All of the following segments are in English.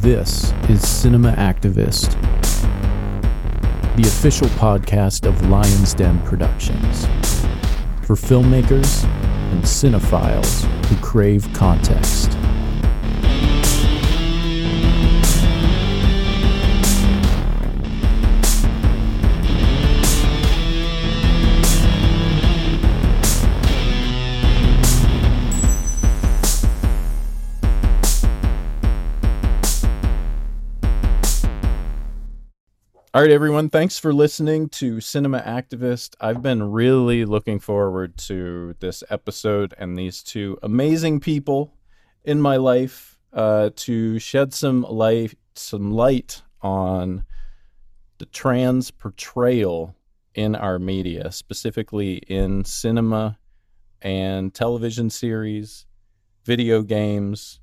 This is Cinema Activist, the official podcast of Lion's Den Productions, for filmmakers and cinephiles who crave context. All right, everyone. Thanks for listening to Cinema Activist. I've been really looking forward to this episode and these two amazing people in my life uh, to shed some light, some light on the trans portrayal in our media, specifically in cinema and television series, video games,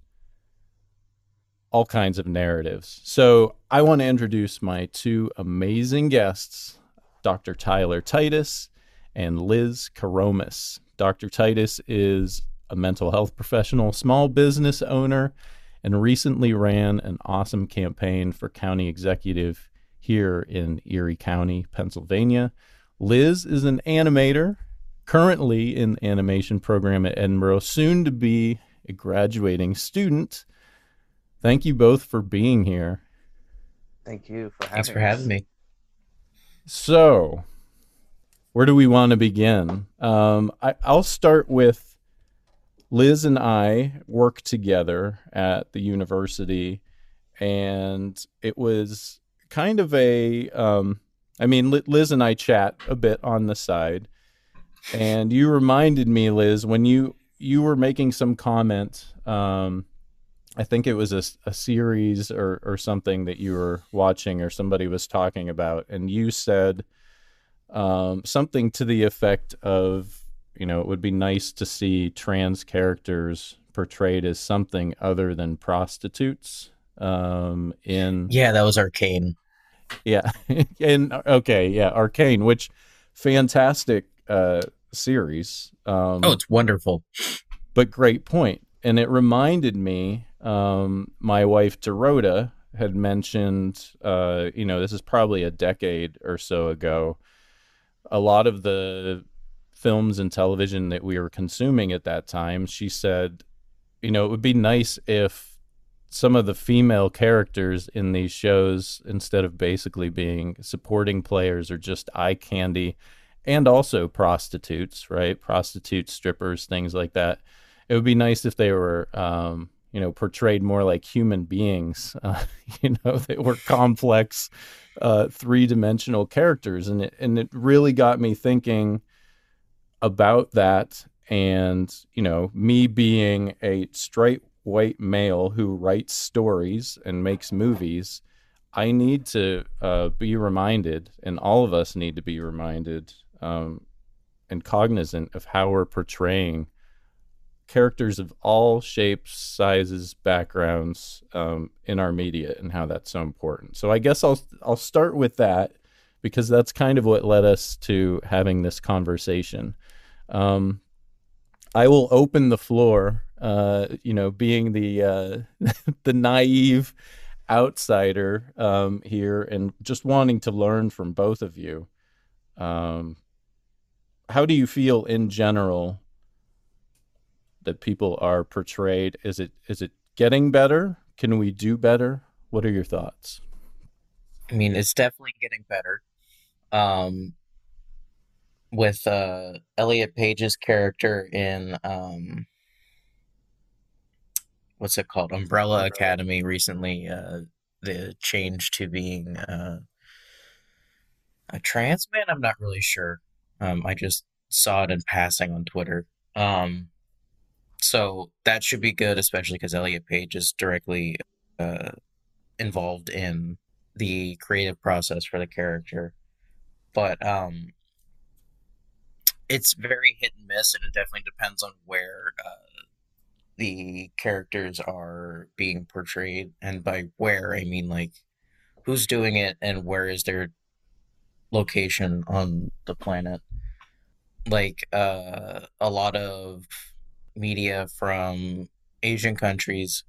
all kinds of narratives. So I want to introduce my two amazing guests, Dr. Tyler Titus and Liz Karomis. Dr. Titus is a mental health professional, small business owner, and recently ran an awesome campaign for county executive here in Erie County, Pennsylvania. Liz is an animator, currently in the animation program at Edinboro, soon to be a graduating student Thank you both for being here. Thank you for having Thanks for having me. So, where do we want to begin? Um, I, I'll start with Liz and I work together at the university, and it was kind of a. Um, I mean, Liz and I chat a bit on the side, and you reminded me, Liz, when you you were making some comment um, I think it was a, a series or, or something that you were watching or somebody was talking about, and you said um, something to the effect of, you know, it would be nice to see trans characters portrayed as something other than prostitutes. Um, in yeah, that was Arcane. Yeah, and okay, yeah, Arcane, which fantastic uh, series. Um, oh, it's wonderful. But great point, and it reminded me um, my wife Dorota had mentioned, uh, you know, this is probably a decade or so ago. A lot of the films and television that we were consuming at that time, she said, you know, it would be nice if some of the female characters in these shows, instead of basically being supporting players or just eye candy, and also prostitutes, right? Prostitutes, strippers, things like that. It would be nice if they were um, you know portrayed more like human beings uh, you know they were complex uh, three-dimensional characters. And it, and it really got me thinking about that and you know me being a straight white male who writes stories and makes movies i need to uh, be reminded and all of us need to be reminded um, and cognizant of how we're portraying characters of all shapes, sizes, backgrounds um, in our media and how that's so important. So I guess I'll I'll start with that because that's kind of what led us to having this conversation. Um, I will open the floor. Uh, you know, being the uh, the naive outsider um, here and just wanting to learn from both of you. Um, how do you feel in general that people are portrayed? Is it is it getting better? Can we do better? What are your thoughts? I mean, it's definitely getting better. Um, with uh, Elliot Page's character in um, what's it called, Umbrella Academy, recently, uh, the change to being uh, a trans man. I'm not really sure. Um, I just saw it in passing on Twitter. Um, so that should be good, especially because Elliot Page is directly uh, involved in the creative process for the character. But um, it's very hit and miss, and it definitely depends on where uh, the characters are being portrayed. And by where, I mean like who's doing it and where is their location on the planet. Like uh, a lot of media from Asian countries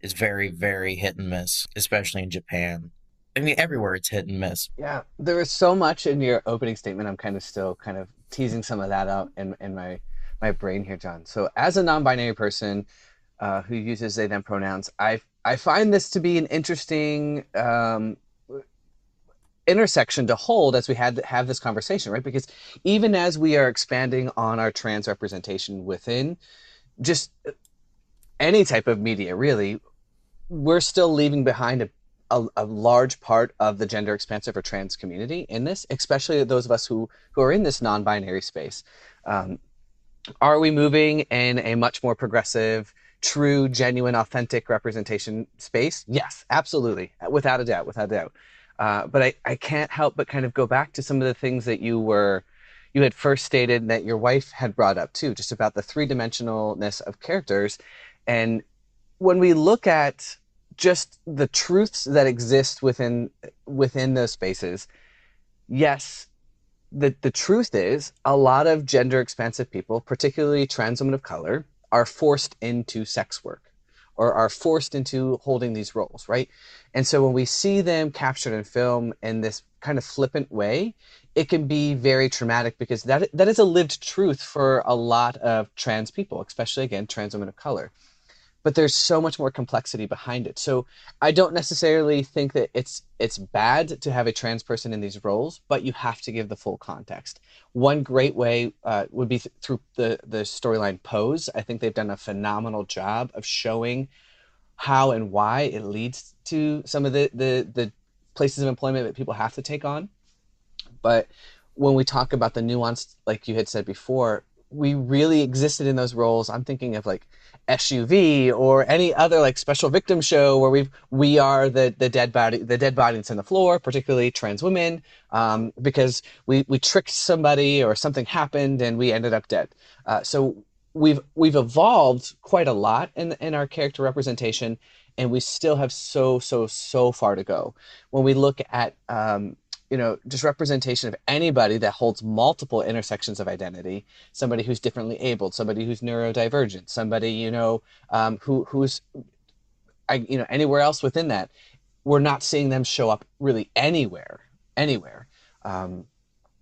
is very, very hit and miss, especially in Japan. I mean, everywhere it's hit and miss. Yeah, there is so much in your opening statement. I'm kind of still kind of teasing some of that out in, in my my brain here, John. So, as a non-binary person uh, who uses they them pronouns, I I find this to be an interesting um, intersection to hold as we had have this conversation, right? Because even as we are expanding on our trans representation within just any type of media, really, we're still leaving behind a, a, a, large part of the gender expansive or trans community in this, especially those of us who who are in this non-binary space. Um, are we moving in a much more progressive, true, genuine, authentic representation space? Yes, absolutely, without a doubt, without a doubt. Uh, but I, I can't help but kind of go back to some of the things that you were you had first stated that your wife had brought up too, just about the three dimensionalness of characters. And when we look at just the truths that exist within within those spaces, yes, the, the truth is a lot of gender expansive people, particularly trans women of color, are forced into sex work or are forced into holding these roles, right? And so when we see them captured in film in this kind of flippant way, it can be very traumatic because that that is a lived truth for a lot of trans people, especially again trans women of color but there's so much more complexity behind it. So I don't necessarily think that it's it's bad to have a trans person in these roles, but you have to give the full context. One great way uh, would be th- through the the storyline Pose. I think they've done a phenomenal job of showing how and why it leads to some of the the, the places of employment that people have to take on. But when we talk about the nuance, like you had said before, we really existed in those roles. I'm thinking of like SVU or any other like special victim show where we we are the the dead body the dead bodies on the floor, particularly trans women, um, because we we tricked somebody or something happened and we ended up dead. Uh, so we've we've evolved quite a lot in in our character representation, and we still have so so so far to go. When we look at um, you know, just representation of anybody that holds multiple intersections of identity, somebody who's differently abled, somebody who's neurodivergent, somebody, you know, um, who, who's, I, you know, anywhere else within that, we're not seeing them show up really anywhere, anywhere. Um,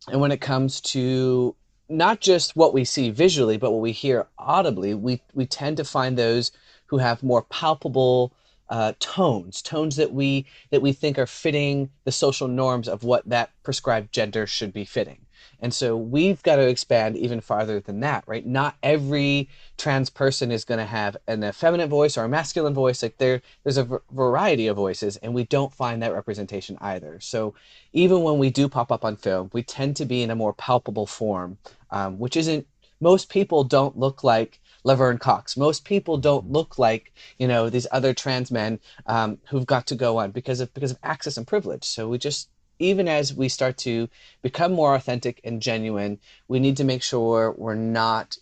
and when it comes to not just what we see visually, but what we hear audibly, we, we tend to find those who have more palpable uh, tones, tones that we that we think are fitting the social norms of what that prescribed gender should be fitting. And so we've got to expand even farther than that, right? Not every trans person is going to have an effeminate voice or a masculine voice. Like there, there's a v- variety of voices, and we don't find that representation either. So even when we do pop up on film, we tend to be in a more palpable form, um, which isn't. Most people don't look like Laverne Cox. Most people don't look like you know these other trans men um, who've got to go on because of because of access and privilege. So we just even as we start to become more authentic and genuine, we need to make sure we're not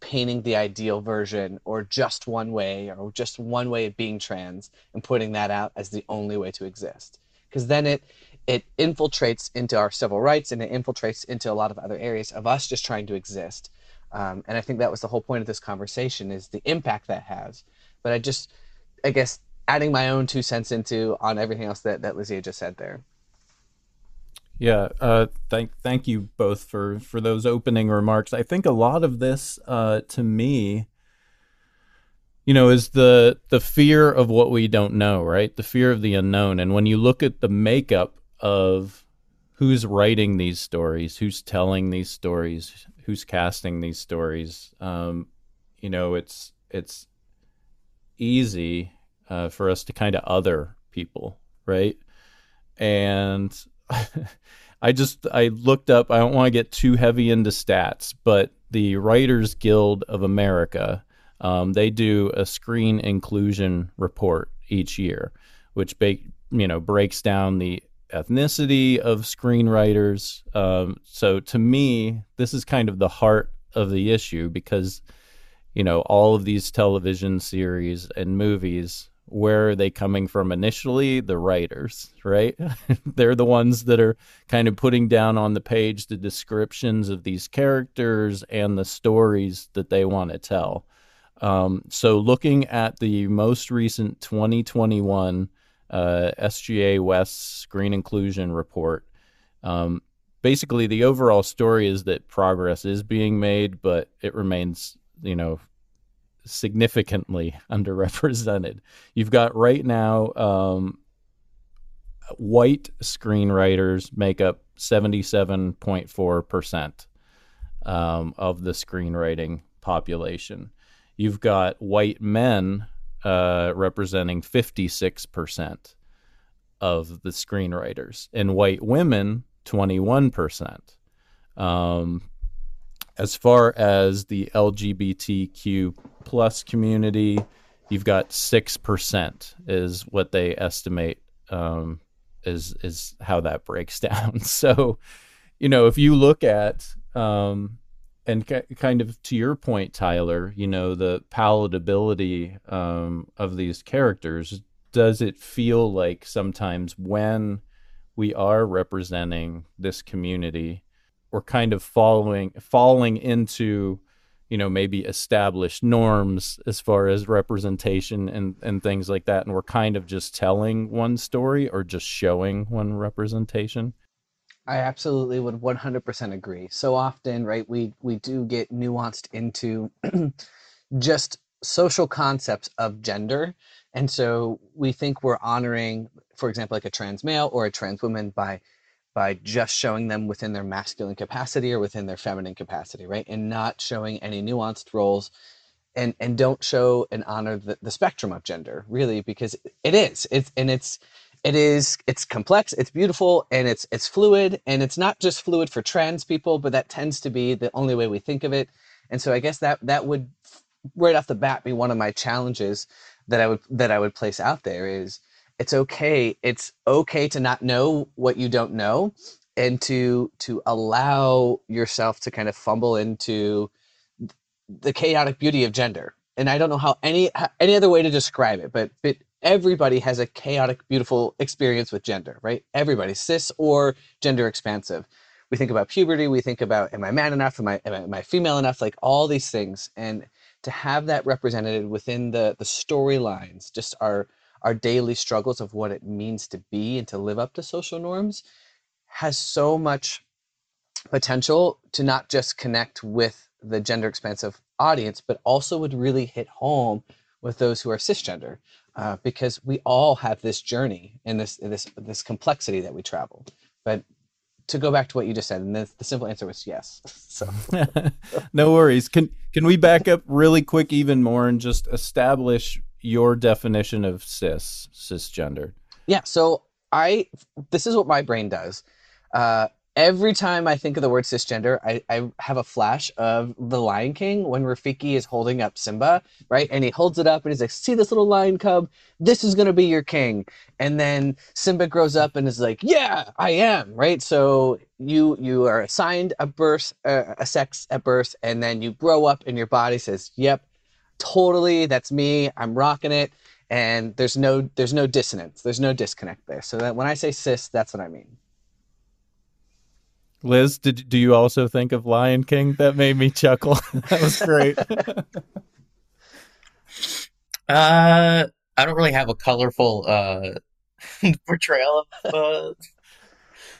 painting the ideal version or just one way or just one way of being trans and putting that out as the only way to exist because then it it infiltrates into our civil rights and it infiltrates into a lot of other areas of us just trying to exist um, and I think that was the whole point of this conversation is the impact that has. But I just, I guess, adding my own two cents into on everything else that that Lizzie just said there. Yeah, uh, thank thank you both for for those opening remarks. I think a lot of this, uh, to me, you know, is the the fear of what we don't know, right? The fear of the unknown. And when you look at the makeup of who's writing these stories, who's telling these stories, who's casting these stories. Um, you know, it's it's easy uh, for us to kind of other people, right? And I just I looked up. I don't want to get too heavy into stats, but the Writers Guild of America um, they do a screen inclusion report each year, which ba- you know breaks down the ethnicity of screenwriters. Um, so to me, this is kind of the heart of the issue because, you know, all of these television series and movies, where are they coming from initially? The writers, right? They're the ones that are kind of putting down on the page the descriptions of these characters and the stories that they want to tell. Um, so, looking at the most recent 2021 uh, SGA West Screen Inclusion Report, um, basically the overall story is that progress is being made, but it remains, you know, significantly underrepresented. You've got right now um, white screenwriters make up 77.4% um, of the screenwriting population. You've got white men uh, representing 56% of the screenwriters, and white women, 21%. Um, as far as the LGBTQ plus community, you've got 6% is what they estimate um, is, is how that breaks down. So, you know, if you look at um, and kind of to your point, Tyler, you know, the palatability um, of these characters, does it feel like sometimes when we are representing this community, we're kind of following falling into, you know, maybe established norms as far as representation and, and things like that, and we're kind of just telling one story or just showing one representation? I absolutely would 100% agree. So often, right, we we do get nuanced into just social concepts of gender. And so we think we're honoring, for example, like a trans male or a trans woman by by just showing them within their masculine capacity or within their feminine capacity, right? And not showing any nuanced roles and and don't show and honor the, the spectrum of gender, really, because it is. It's and it's it is it's complex it's beautiful and it's it's fluid and it's not just fluid for trans people but that tends to be the only way we think of it. And so i guess that that would right off the bat be one of my challenges that i would that i would place out there is it's okay it's okay to not know what you don't know and to to allow yourself to kind of fumble into the chaotic beauty of gender. And i don't know how any any other way to describe it but but everybody has a chaotic, beautiful experience with gender, right? Everybody, cis or gender expansive. We think about puberty, we think about, am I man enough? Am I, am I, am I female enough? Like all these things. And to have that represented within the, the storylines, just our, our daily struggles of what it means to be and to live up to social norms has so much potential to not just connect with the gender expansive audience, but also would really hit home with those who are cisgender uh, because we all have this journey and this this this complexity that we travel. But to go back to what you just said, and the, the simple answer was yes. So no worries. Can can we back up really quick, even more, and just establish your definition of cis cisgender? Yeah. So I this is what my brain does. Uh, every time I think of the word cisgender, I, I have a flash of the Lion King when Rafiki is holding up Simba, right? And he holds it up and he's like, see this little lion cub? This is going to be your king. And then Simba grows up and is like, yeah, I am, right? So you you are assigned a birth, uh, a sex at birth, and then you grow up and your body says, yep, totally, that's me. I'm rocking it. And there's no there's no dissonance. There's no disconnect there. So that when I say cis, that's what I mean. Liz, did do you also think of Lion King? That made me chuckle. that was great. uh, I don't really have a colorful uh, portrayal of uh,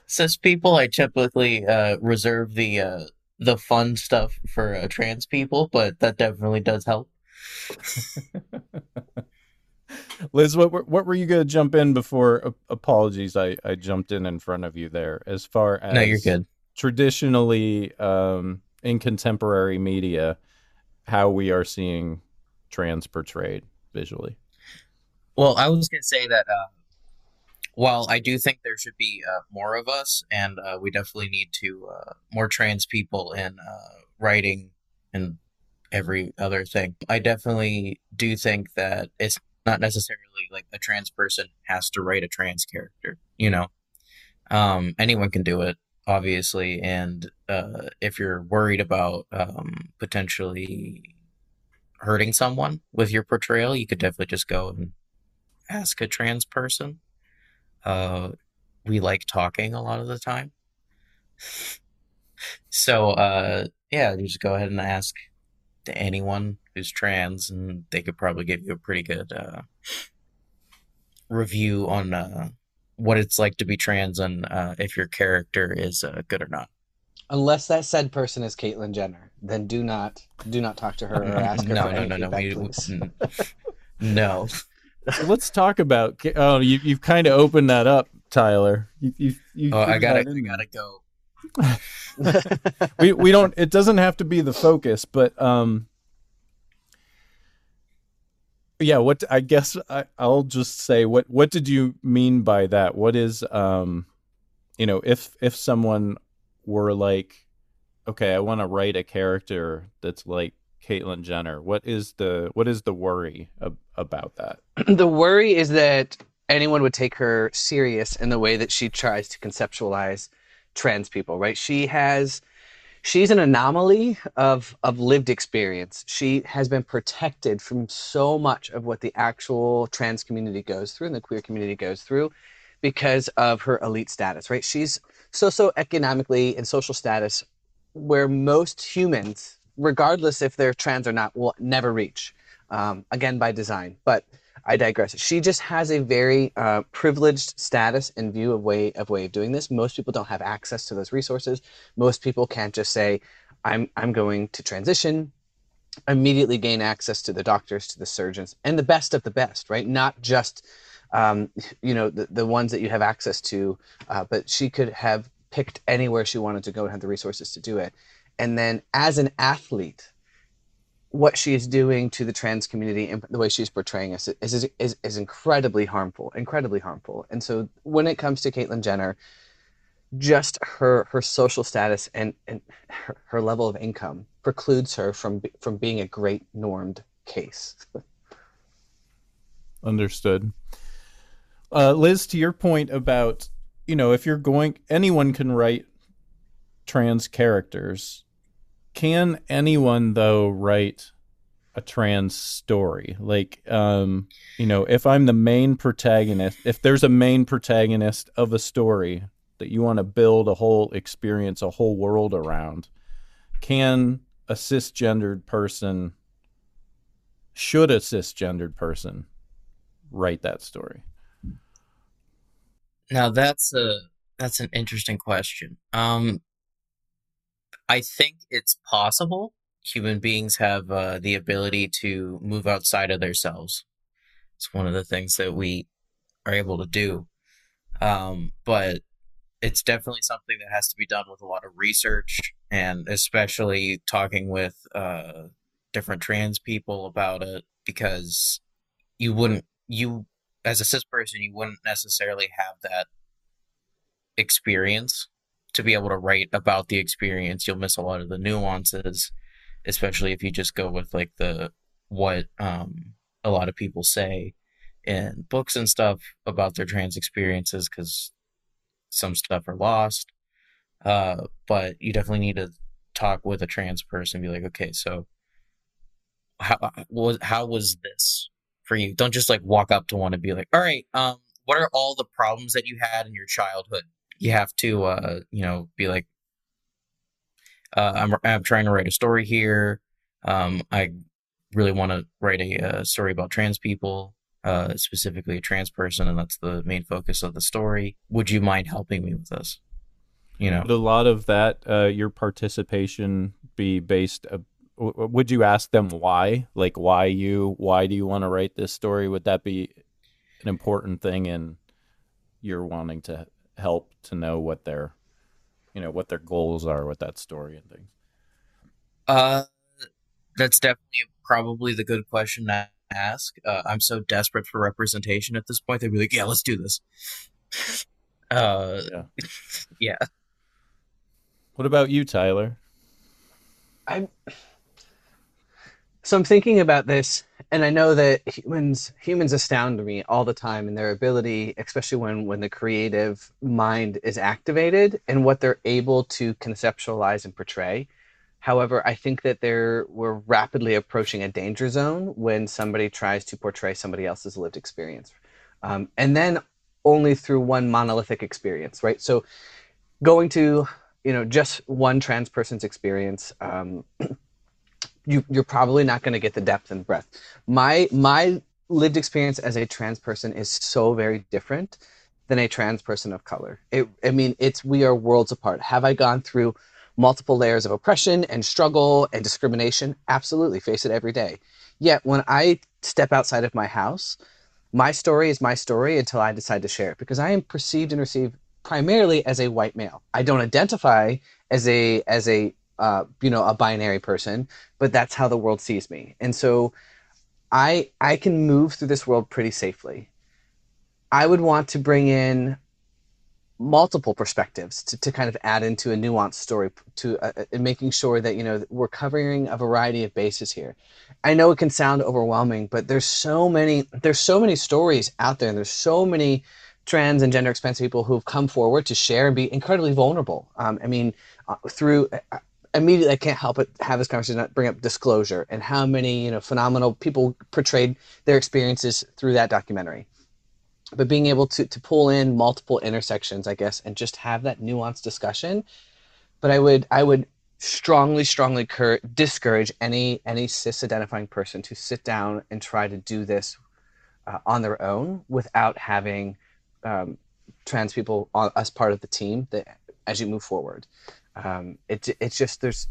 cis people. I typically uh, reserve the uh, the fun stuff for uh, trans people, but that definitely does help. Liz, what were, what were you going to jump in before? Uh, apologies, I, I jumped in in front of you there. As far as no, you're good traditionally um, in contemporary media how we are seeing trans portrayed visually. Well, I was going to say that uh, while I do think there should be uh, more of us, and uh, we definitely need to uh, more trans people in uh, writing and every other thing, I definitely do think that it's not necessarily like a trans person has to write a trans character. You know, um, anyone can do it obviously, and uh, if you're worried about um, potentially hurting someone with your portrayal, you could definitely just go and ask a trans person. Uh, we like talking a lot of the time. so, uh, yeah, just go ahead and ask to anyone who's trans, and they could probably give you a pretty good uh, review on uh, what it's like to be trans and uh, if your character is uh, good or not. Unless that said person is Caitlyn Jenner, then do not do not talk to her or ask her no, for no, any no, no, feedback, we, please. no. Let's talk about. Oh, you you've kind of opened that up, Tyler. You, you, you Oh, I gotta, that gotta go. we we don't it doesn't have to be the focus but um yeah what i guess I, i'll just say what what did you mean by that? What is um you know if if someone were like okay i want to write a character that's like caitlyn jenner what is the what is the worry ab- about that? The worry is that anyone would take her serious in the way that she tries to conceptualize trans people right? She has she's an anomaly of of lived experience. She has been protected from so much of what the actual trans community goes through and the queer community goes through because of her elite status right? She's socioeconomically and social status where most humans regardless if they're trans or not will never reach um, again by design. But I digress. She just has a very uh, privileged status and view of way of way of doing this. Most people don't have access to those resources. Most people can't just say, "I'm I'm going to transition." Immediately gain access to the doctors, to the surgeons, and the best of the best, right? Not just um, you know the, the ones that you have access to, uh, but she could have picked anywhere she wanted to go and had the resources to do it. And then as an athlete, what she is doing to the trans community and the way she's portraying us is, is, is, is incredibly harmful, incredibly harmful. And so when it comes to Caitlyn Jenner, just her her social status and, and her, her level of income precludes her from from being a great normed case. Understood. Uh, Liz, to your point about, you know, if you're going, anyone can write trans characters. Can anyone, though, write a trans story? Like, um, you know, if I'm the main protagonist, if there's a main protagonist of a story that you want to build a whole experience, a whole world around, can a cisgendered person, should a cisgendered person write that story? Now that's a that's an interesting question. Um, I think it's possible. Human beings have uh, the ability to move outside of themselves. It's one of the things that we are able to do. Um, but it's definitely something that has to be done with a lot of research and especially talking with uh, different trans people about it because you wouldn't you as a cis person you wouldn't necessarily have that experience to be able to write about the experience you'll miss a lot of the nuances especially if you just go with like the what um, a lot of people say in books and stuff about their trans experiences because some stuff are lost. Uh, but you definitely need to talk with a trans person be like okay so how was how was this for you? Don't just like walk up to one and be like all right um what are all the problems that you had in your childhood you have to uh you know be like uh, I'm I'm trying to write a story here. Um, I really want to write a, a, story about trans people, uh, specifically a trans person, and that's the main focus of the story. Would you mind helping me with this? You know, Would a lot of that, uh, your participation, be based? Uh, would you ask them why? Like, why you? Why do you want to write this story? Would that be an important thing in your wanting to help to know what their you know what their goals are with that story and things? Uh that's definitely probably the good question to ask. Uh, i'm so desperate for representation at this point they'd be like yeah let's do this. Uh yeah. yeah. What about you tyler? I'm so I'm thinking about this, and I know that humans humans astound me all the time in their ability, especially when when the creative mind is activated and what they're able to conceptualize and portray. However, I think that there we're rapidly approaching a danger zone when somebody tries to portray somebody else's lived experience, um, and then only through one monolithic experience, right? So, going to you know just one trans person's experience. Um, you you're probably not going to get the depth and breadth. My my lived experience as a trans person is so very different than a trans person of color. It, I mean, it's we are worlds apart. Have I gone through multiple layers of oppression and struggle and discrimination? Absolutely, face it every day. Yet when I step outside of my house, my story is my story until I decide to share it because I am perceived and received primarily as a white male. I don't identify as a as a uh, you know a binary person, but that's how the world sees me. And so I I can move through this world pretty safely. I would want to bring in multiple perspectives to, to kind of add into a nuanced story to uh, uh making sure that you know we're covering a variety of bases here i know it can sound overwhelming but there's so many there's so many stories out there and there's so many trans and gender expansive people who've come forward to share and be incredibly vulnerable um, i mean uh, through uh, immediately I can't help but have this conversation bring up disclosure and how many you know phenomenal people portrayed their experiences through that documentary. But being able to to pull in multiple intersections, I guess, and just have that nuanced discussion. But I would I would strongly strongly cur- discourage any any cis identifying person to sit down and try to do this uh, on their own without having um, trans people on, as part of the team that as you move forward um, it, it's just there's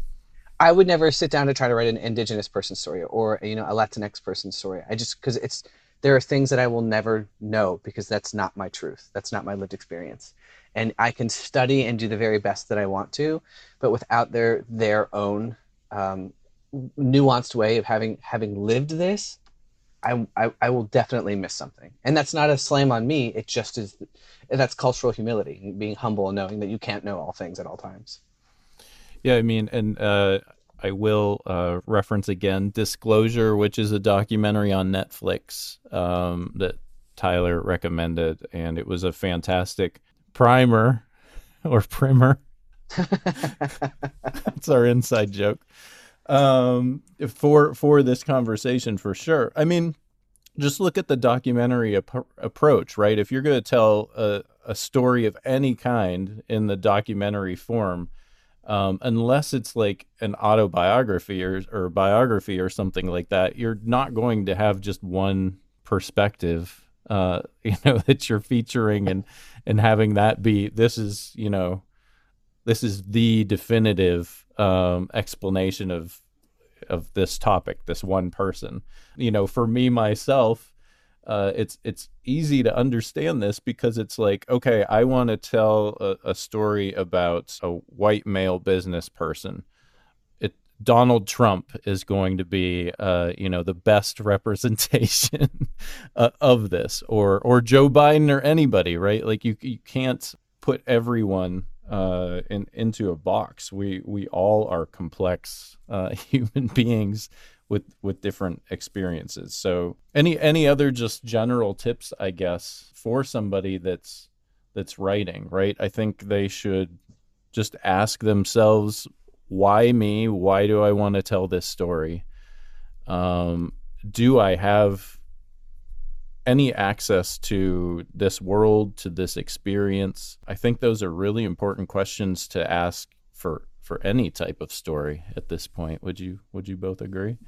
I would never sit down to try to write an indigenous person story or you know a Latinx person story. I just because it's there are things that I will never know because that's not my truth. That's not my lived experience. And I can study and do the very best that I want to, but without their their own um, nuanced way of having having lived this, I, I, I will definitely miss something. And that's not a slam on me. It just is. That's cultural humility, being humble and knowing that you can't know all things at all times. Yeah, I mean, and uh, I will uh, reference again Disclosure, which is a documentary on Netflix um, that Tyler recommended, and it was a fantastic primer or primer. That's our inside joke um, for for this conversation for sure. I mean, just look at the documentary ap- approach, right? If you're going to tell a, a story of any kind in the documentary form, um, unless it's like an autobiography or, or biography or something like that, you're not going to have just one perspective, uh, you know, that you're featuring and, and having that be, this is, you know, this is the definitive, um, explanation of, of this topic, this one person, you know, for me, myself, uh, it's it's easy to understand this because it's like okay i want to tell a, a, story about a white male business person. It donald trump is going to be uh, you know the best representation uh, of this or or joe biden or anybody right? Like you you can't put everyone uh, in, into a box. We we all are complex uh, human beings with with different experiences. So any any other just general tips, I guess, for somebody that's that's writing, right? I think they should just ask themselves, why me? Why do I want to tell this story? Um, do I have any access to this world, to this experience? I think those are really important questions to ask for for any type of story at this point. Would you would you both agree?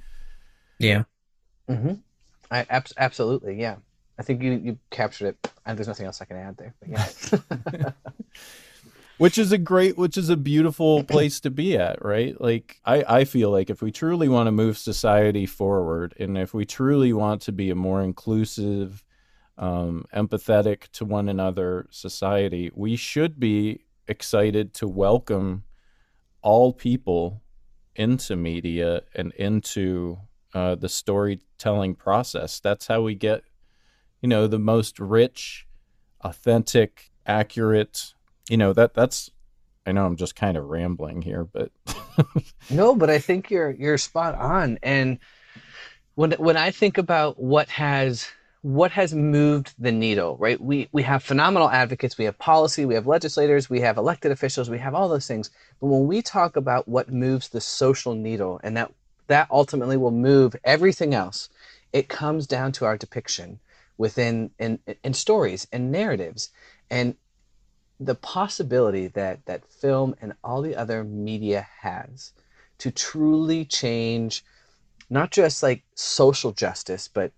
Yeah. Mm-hmm. I ab- absolutely, yeah. I think you you captured it. And there's nothing else I can add there, but yeah. which is a great which is a beautiful place to be at right like i i feel like if we truly want to move society forward and if we truly want to be a more inclusive um, empathetic to one another society we should be excited to welcome all people into media and into uh, the storytelling process. That's how we get, you know, the most rich, authentic, accurate. You know that that's. I know I'm just kind of rambling here, but no, but I think you're you're spot on. And when when I think about what has what has moved the needle, right? We we have phenomenal advocates, we have policy, we have legislators, we have elected officials, we have all those things. But when we talk about what moves the social needle and that that ultimately will move everything else. It comes down to our depiction within in, in stories and narratives and the possibility that that film and all the other media has to truly change not just like social justice, but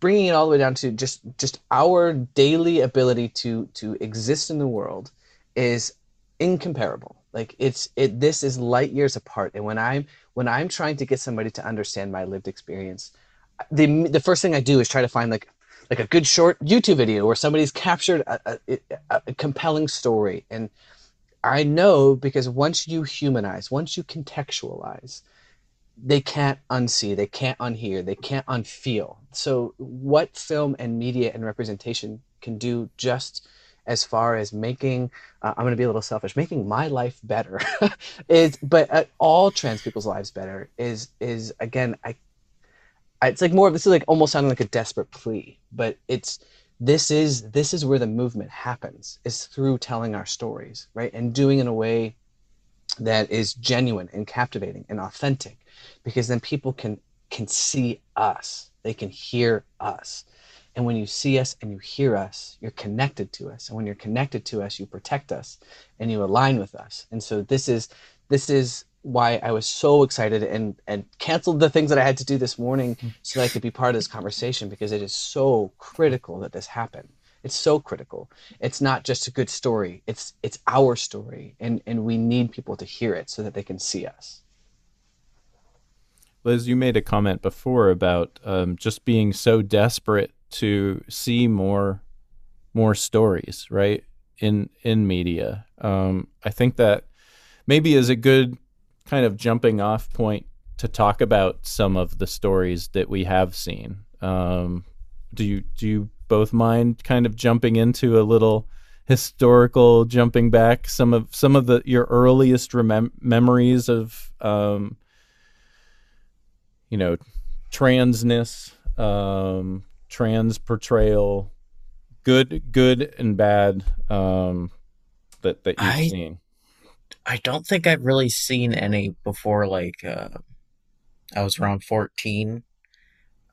bringing it all the way down to just just our daily ability to to exist in the world is incomparable. Like it's it this is light years apart. And when i'm when i'm trying to get somebody to understand my lived experience the the first thing i do is try to find like like a good short youtube video where somebody's captured a, a, a compelling story. And i know because once you humanize once you contextualize they can't unsee, they can't unhear, they can't unfeel. So, what film and media and representation can do just as far as making, uh, I'm going to be a little selfish, making my life better is, but uh, all trans people's lives better is, is again, I, I, it's like more of this is like almost sounding like a desperate plea, but it's, this is, this is where the movement happens is through telling our stories, right? And doing in a way that is genuine and captivating and authentic because then people can can see us they can hear us and when you see us and you hear us you're connected to us and when you're connected to us you protect us and you align with us and so this is this is why I was so excited and and canceled the things that I had to do this morning mm. so that I could be part of this conversation because it is so critical that this happen. It's so critical. It's not just a good story. It's it's our story and and we need people to hear it so that they can see us. Liz, you made a comment before about um, just being so desperate to see more more stories, right? In in media, um, I think that maybe is a good kind of jumping off point to talk about some of the stories that we have seen. Um, do you do you both mind kind of jumping into a little historical jumping back some of some of the your earliest remem- memories of um, you know, transness, um, trans portrayal, good, good and bad um, that that you've I, seen? I don't think I've really seen any before. Like uh, I was around fourteen,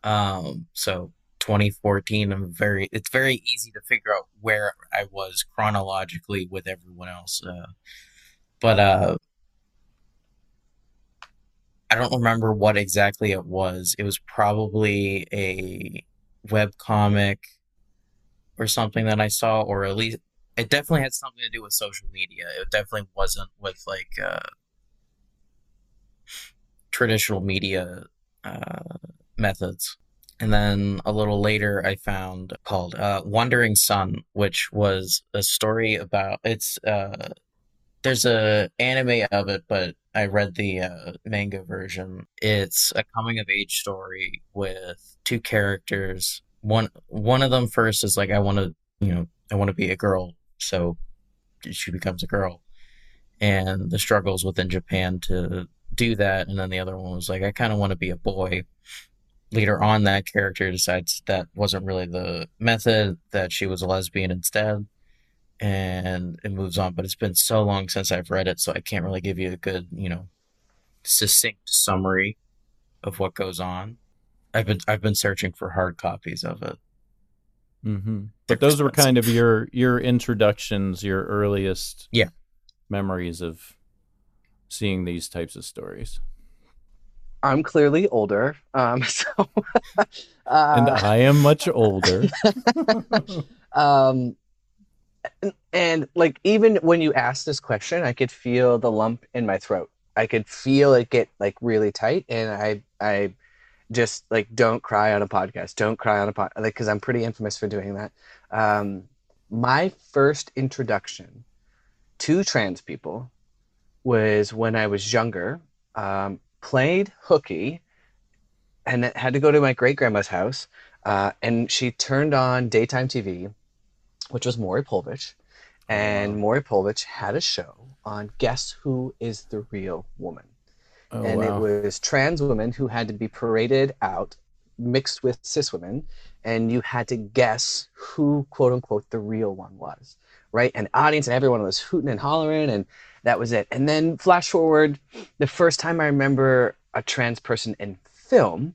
um, so 2014. I'm very. It's very easy to figure out where I was chronologically with everyone else. Uh, but uh, I don't remember what exactly it was. It was probably a web comic or something that I saw, or at least it definitely had something to do with social media. It definitely wasn't with like uh, traditional media uh, methods. And then a little later, I found called uh, Wandering Son, which was a story about it's. Uh, there's a anime of it, but I read the uh, manga version. It's a coming of age story with two characters. One one of them first is like I want to, you know, I want to be a girl, so she becomes a girl, and the struggles within Japan to do that. And then the other one was like I kind of want to be a boy. Later on, that character decides that wasn't really the method; that she was a lesbian instead and it moves on. But it's been so long since I've read it, so I can't really give you a good, you know, succinct summary of what goes on. I've been I've been searching for hard copies of it. Mm-hmm. But those expensive. were kind of your your introductions, your earliest yeah memories of seeing these types of stories. I'm clearly older, um, so uh, and I am much older. um, and, like even when you asked this question, I could feel the lump in my throat. I could feel it get like really tight, and I I just like don't cry on a podcast. Don't cry on a pod like because I'm pretty infamous for doing that. Um, my first introduction to trans people was when I was younger. Um, played hooky, and had to go to my great grandma's house, uh, and she turned on daytime TV which was Maury Povich. Oh, and Maury Povich had a show on Guess Who is the Real Woman. Oh, and wow. it was trans women who had to be paraded out mixed with cis women. And you had to guess who, quote unquote, the real one was. Right? And audience and everyone was hooting and hollering. And that was it. And then flash forward, the first time I remember a trans person in film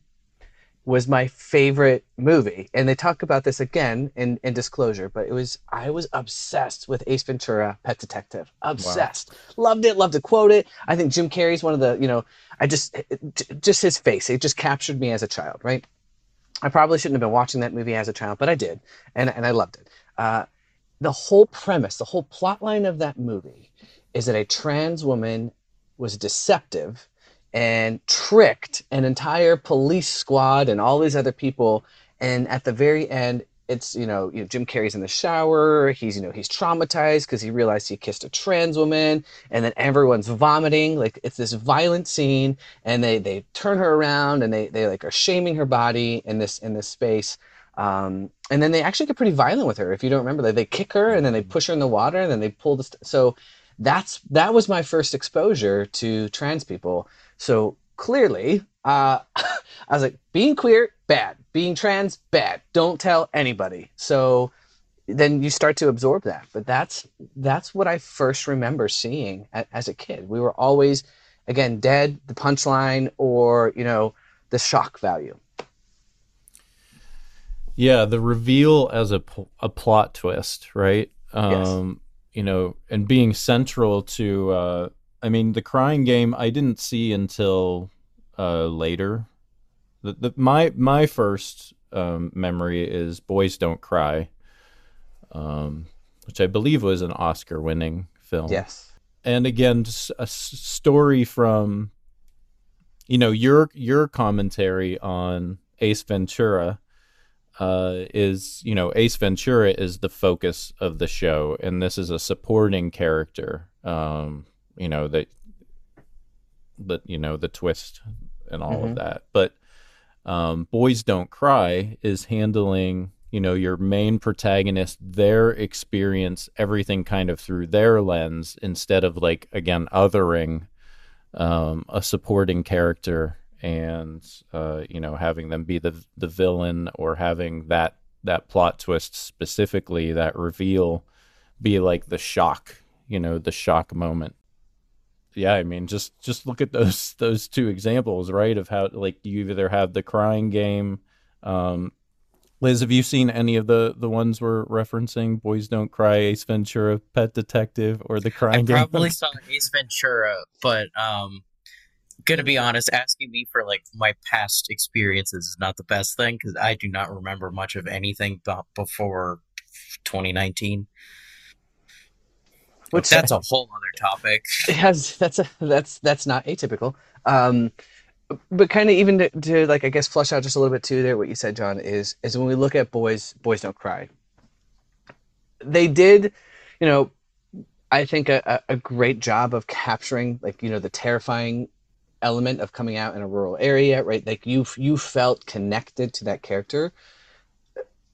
was my favorite movie. And they talk about this again in, in Disclosure, but it was, I was obsessed with Ace Ventura, Pet Detective. Obsessed. Wow. Loved it, loved to quote it. I think Jim Carrey's one of the, you know, I just, just his face, it just captured me as a child, right? I probably shouldn't have been watching that movie as a child, but I did. And, and I loved it. Uh, the whole premise, the whole plot line of that movie is that a trans woman was deceptive and tricked an entire police squad and all these other people. And at the very end, it's you know, you know Jim Carrey's in the shower. He's you know he's traumatized because he realized he kissed a trans woman, and then everyone's vomiting. Like it's this violent scene, and they they turn her around and they they like are shaming her body in this in this space. Um, and then they actually get pretty violent with her. If you don't remember, they, they kick her and then they push her in the water and then they pull the. St- so that's that was my first exposure to trans people. So clearly, uh, I was like, being queer, bad. Being trans, bad. Don't tell anybody. So then you start to absorb that. But that's that's what I first remember seeing as a kid. We were always, again, dead, the punchline, or you know, the shock value. Yeah, the reveal as a, a plot twist, right? Um, yes. You know, and being central to uh, I mean, the crying game I didn't see until uh, later. The, the, my my first um, memory is Boys Don't Cry, um, which I believe was an Oscar-winning film. Yes, and again, a story from you know your your commentary on Ace Ventura uh, is you know Ace Ventura is the focus of the show, and this is a supporting character. Um, you know that that you know the twist and all mm-hmm. of that but um, boys don't cry is handling you know your main protagonist their experience everything kind of through their lens instead of like again othering um, a supporting character and uh, you know having them be the the villain or having that that plot twist specifically that reveal be like the shock you know the shock moment yeah, I mean, just just look at those those two examples, right? Of how like you either have the crying game. Um, Liz, have you seen any of the the ones we're referencing? Boys Don't Cry, Ace Ventura, Pet Detective, or the Crying I Game? I probably saw Ace Ventura, but um, gonna be honest, asking me for like my past experiences is not the best thing because I do not remember much of anything before 2019. Which that's a whole other topic. Has that's a that's that's not atypical. Um, but kind of even to, to, like I guess flush out just a little bit too there what you said, John, is is when we look at boys, boys don't cry. They did, you know, I think a, a great job of capturing like you know the terrifying element of coming out in a rural area, right? Like you you felt connected to that character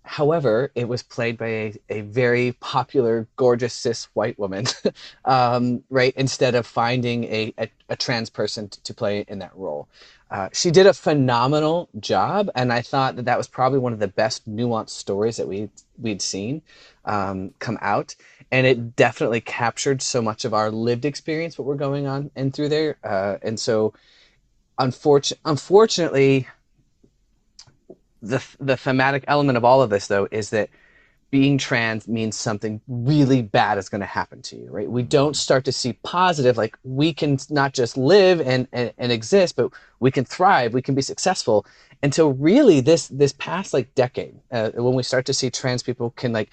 However, it was played by a, a very popular, gorgeous cis white woman, um, right? Instead of finding a, a, a trans person to, to, play in that role. Uh, she did a phenomenal job, and I thought that that was probably one of the best nuanced stories that we we'd seen um, come out, and it definitely captured so much of our lived experience, what we're going on and through there, uh, and so, unfortunately, unfortunately, the the thematic element of all of this though is that being trans means something really bad is going to happen to you right? We don't start to see positive like we can not just live and, and, and exist but we can thrive we can be successful. Until really this this past like decade uh, when we start to see trans people can like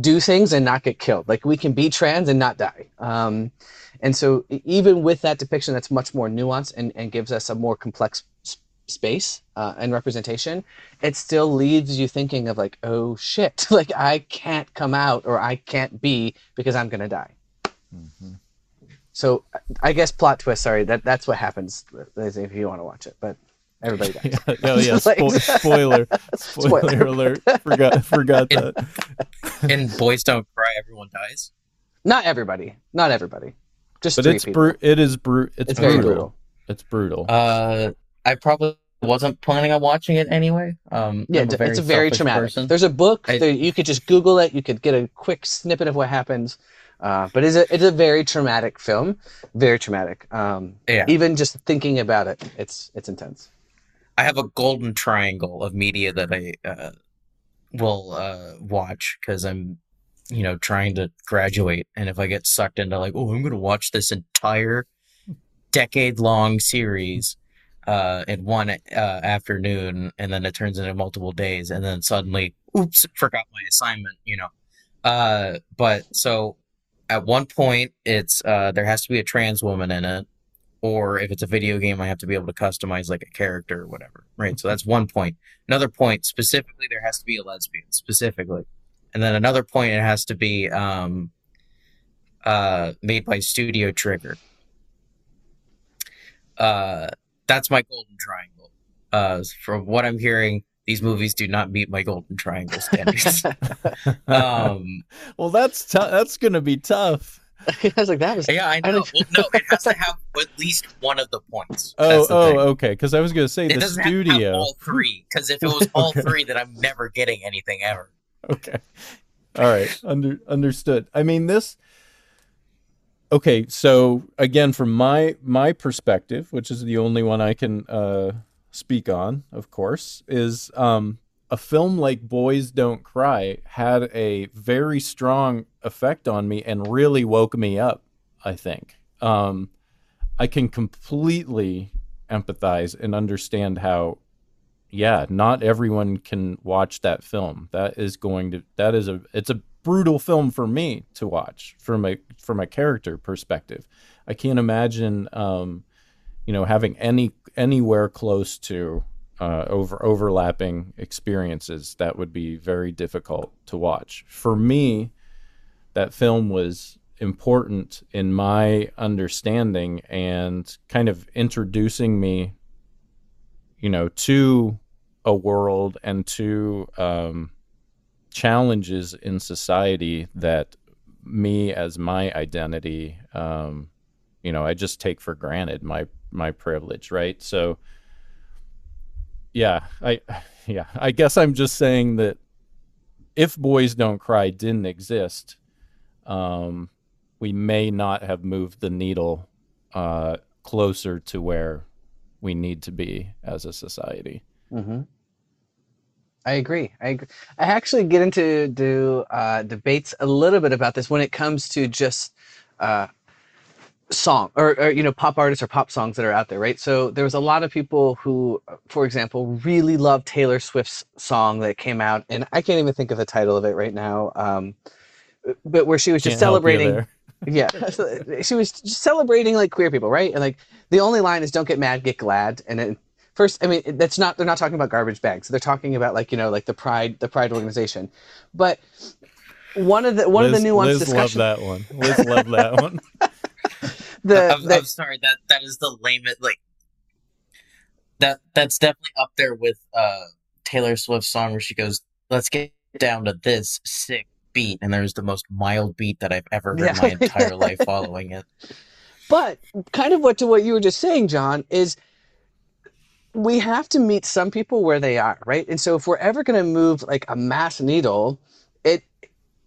do things and not get killed. Like we can be trans and not die. Um, and so even with that depiction that's much more nuanced and, and gives us a more complex space uh, and representation, it still leaves you thinking of like, oh shit, like I can't come out or I can't be because I'm gonna die. Mm-hmm. So I guess plot twist. Sorry, that that's what happens if you want to watch it, but everybody dies. yeah, oh yeah, spo- spoiler, spoiler, spoiler alert. Forgot forgot in, that. in Boys Don't Cry, everyone dies. Not everybody. Not everybody. Just but it's bru- It is bru- It's, it's brutal. brutal. It's brutal. Uh, I probably wasn't planning on watching it anyway. Um, yeah, a it's a very traumatic. Person. There's a book I, you could just Google it. You could get a quick snippet of what happens. Uh, but it's a it's a very traumatic film, very traumatic. Um, yeah. Even just thinking about it, it's it's intense. I have a golden triangle of media that I uh, will uh, watch because I'm, you know, trying to graduate. And if I get sucked into like, oh, I'm going to watch this entire decade long series uh, in one uh, afternoon, and then it turns into multiple days, and then suddenly, oops, forgot my assignment, you know. Uh, but so at one point, it's uh, there has to be a trans woman in it, or if it's a video game, I have to be able to customize like a character or whatever, right? So that's one point. Another point, specifically, there has to be a lesbian, specifically, and then another point, it has to be um, uh, made by Studio Trigger. Uh, that's my golden triangle. Uh, from what I'm hearing, these movies do not meet my golden triangle standards. um, well, that's t- that's going to be tough. I was like, that was. Yeah, I know. I well, no, it has to have at least one of the points. Oh, oh, thing. okay. Because I was going to say it the studio. all three. Because if it was all okay. three, then I'm never getting anything ever. Okay. All right. Under understood. I mean this. Okay, so again, from my my perspective, which is the only one I can uh, speak on, of course, is um, a film like Boys Don't Cry had a very strong effect on me and really woke me up, I think. Um, I can completely empathize and understand how yeah, not everyone can watch that film. That is going to that is a it's a brutal film for me to watch from a from a character perspective. I can't imagine um, you know having any anywhere close to uh, over overlapping experiences that would be very difficult to watch. For me, that film was important in my understanding and kind of introducing me, you know, to a world and to um, challenges in society that me as my identity, um, you know, I just take for granted my my privilege, right? So yeah, I yeah, I guess I'm just saying that if Boys Don't Cry didn't exist, um, we may not have moved the needle uh, closer to where we need to be as a society. Mm-hmm. I agree. I agree. I actually get into do uh, debates a little bit about this when it comes to just uh, song or, or, you know pop artists or pop songs that are out there right so there was a lot of people who for example really love taylor swift's song that came out and i can't even think of the title of it right now um, but where she was just can't celebrating yeah she was just celebrating like queer people right and like the only line is don't get mad get GLAAD and then first i mean that's not they're not talking about garbage bags they're talking about like you know like the pride the pride organization but one of the one Liz, of the nuanced Liz discussion loved that one Liz loved that one the, I'm, the, I'm, sorry that that is the lamest like that that's definitely up there with uh Taylor Swift's song where she goes, "Let's get down to this sick beat," and there's the most mild beat that I've ever heard yeah. my entire life following it. But kind of what to what you were just saying, John, is we have to meet some people where they are, right? And so if we're ever going to move like a mass needle, it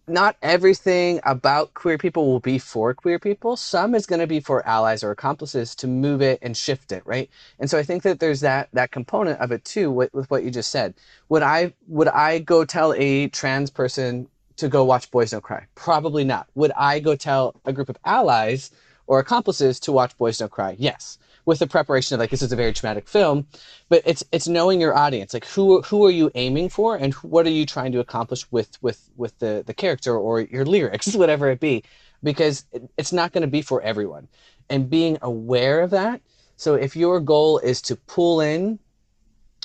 not everything about queer people will be for queer people. Some is going to be for allies or accomplices to move it and shift it, right? And so I think that there's that that component of it too with, with what you just said. Would I would I go tell a trans person to go watch Boys Don't Cry? Probably not. Would I go tell a group of allies or accomplices to watch Boys Don't Cry? Yes with the preparation of like this is a very traumatic film, but it's it's knowing your audience, like who who are you aiming for, and what are you trying to accomplish with with with the the character or your lyrics, whatever it be, because it, it's not going to be for everyone, and being aware of that. So if your goal is to pull in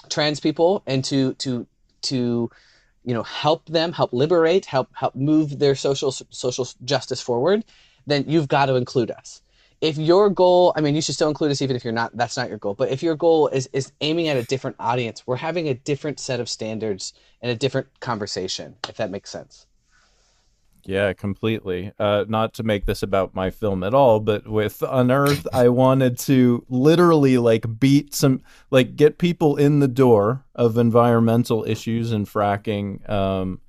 trans people and to to to you know help them help liberate help help move their social social justice forward then you've got to include us if your goal i mean you should still include us even if you're not that's not your goal but if your goal is is aiming at a different audience we're having a different set of standards and a different conversation if that makes sense. Yeah completely. Uh, not to make this about my film at all but with unearthed i wanted to literally like beat some like get people in the door of environmental issues and fracking um,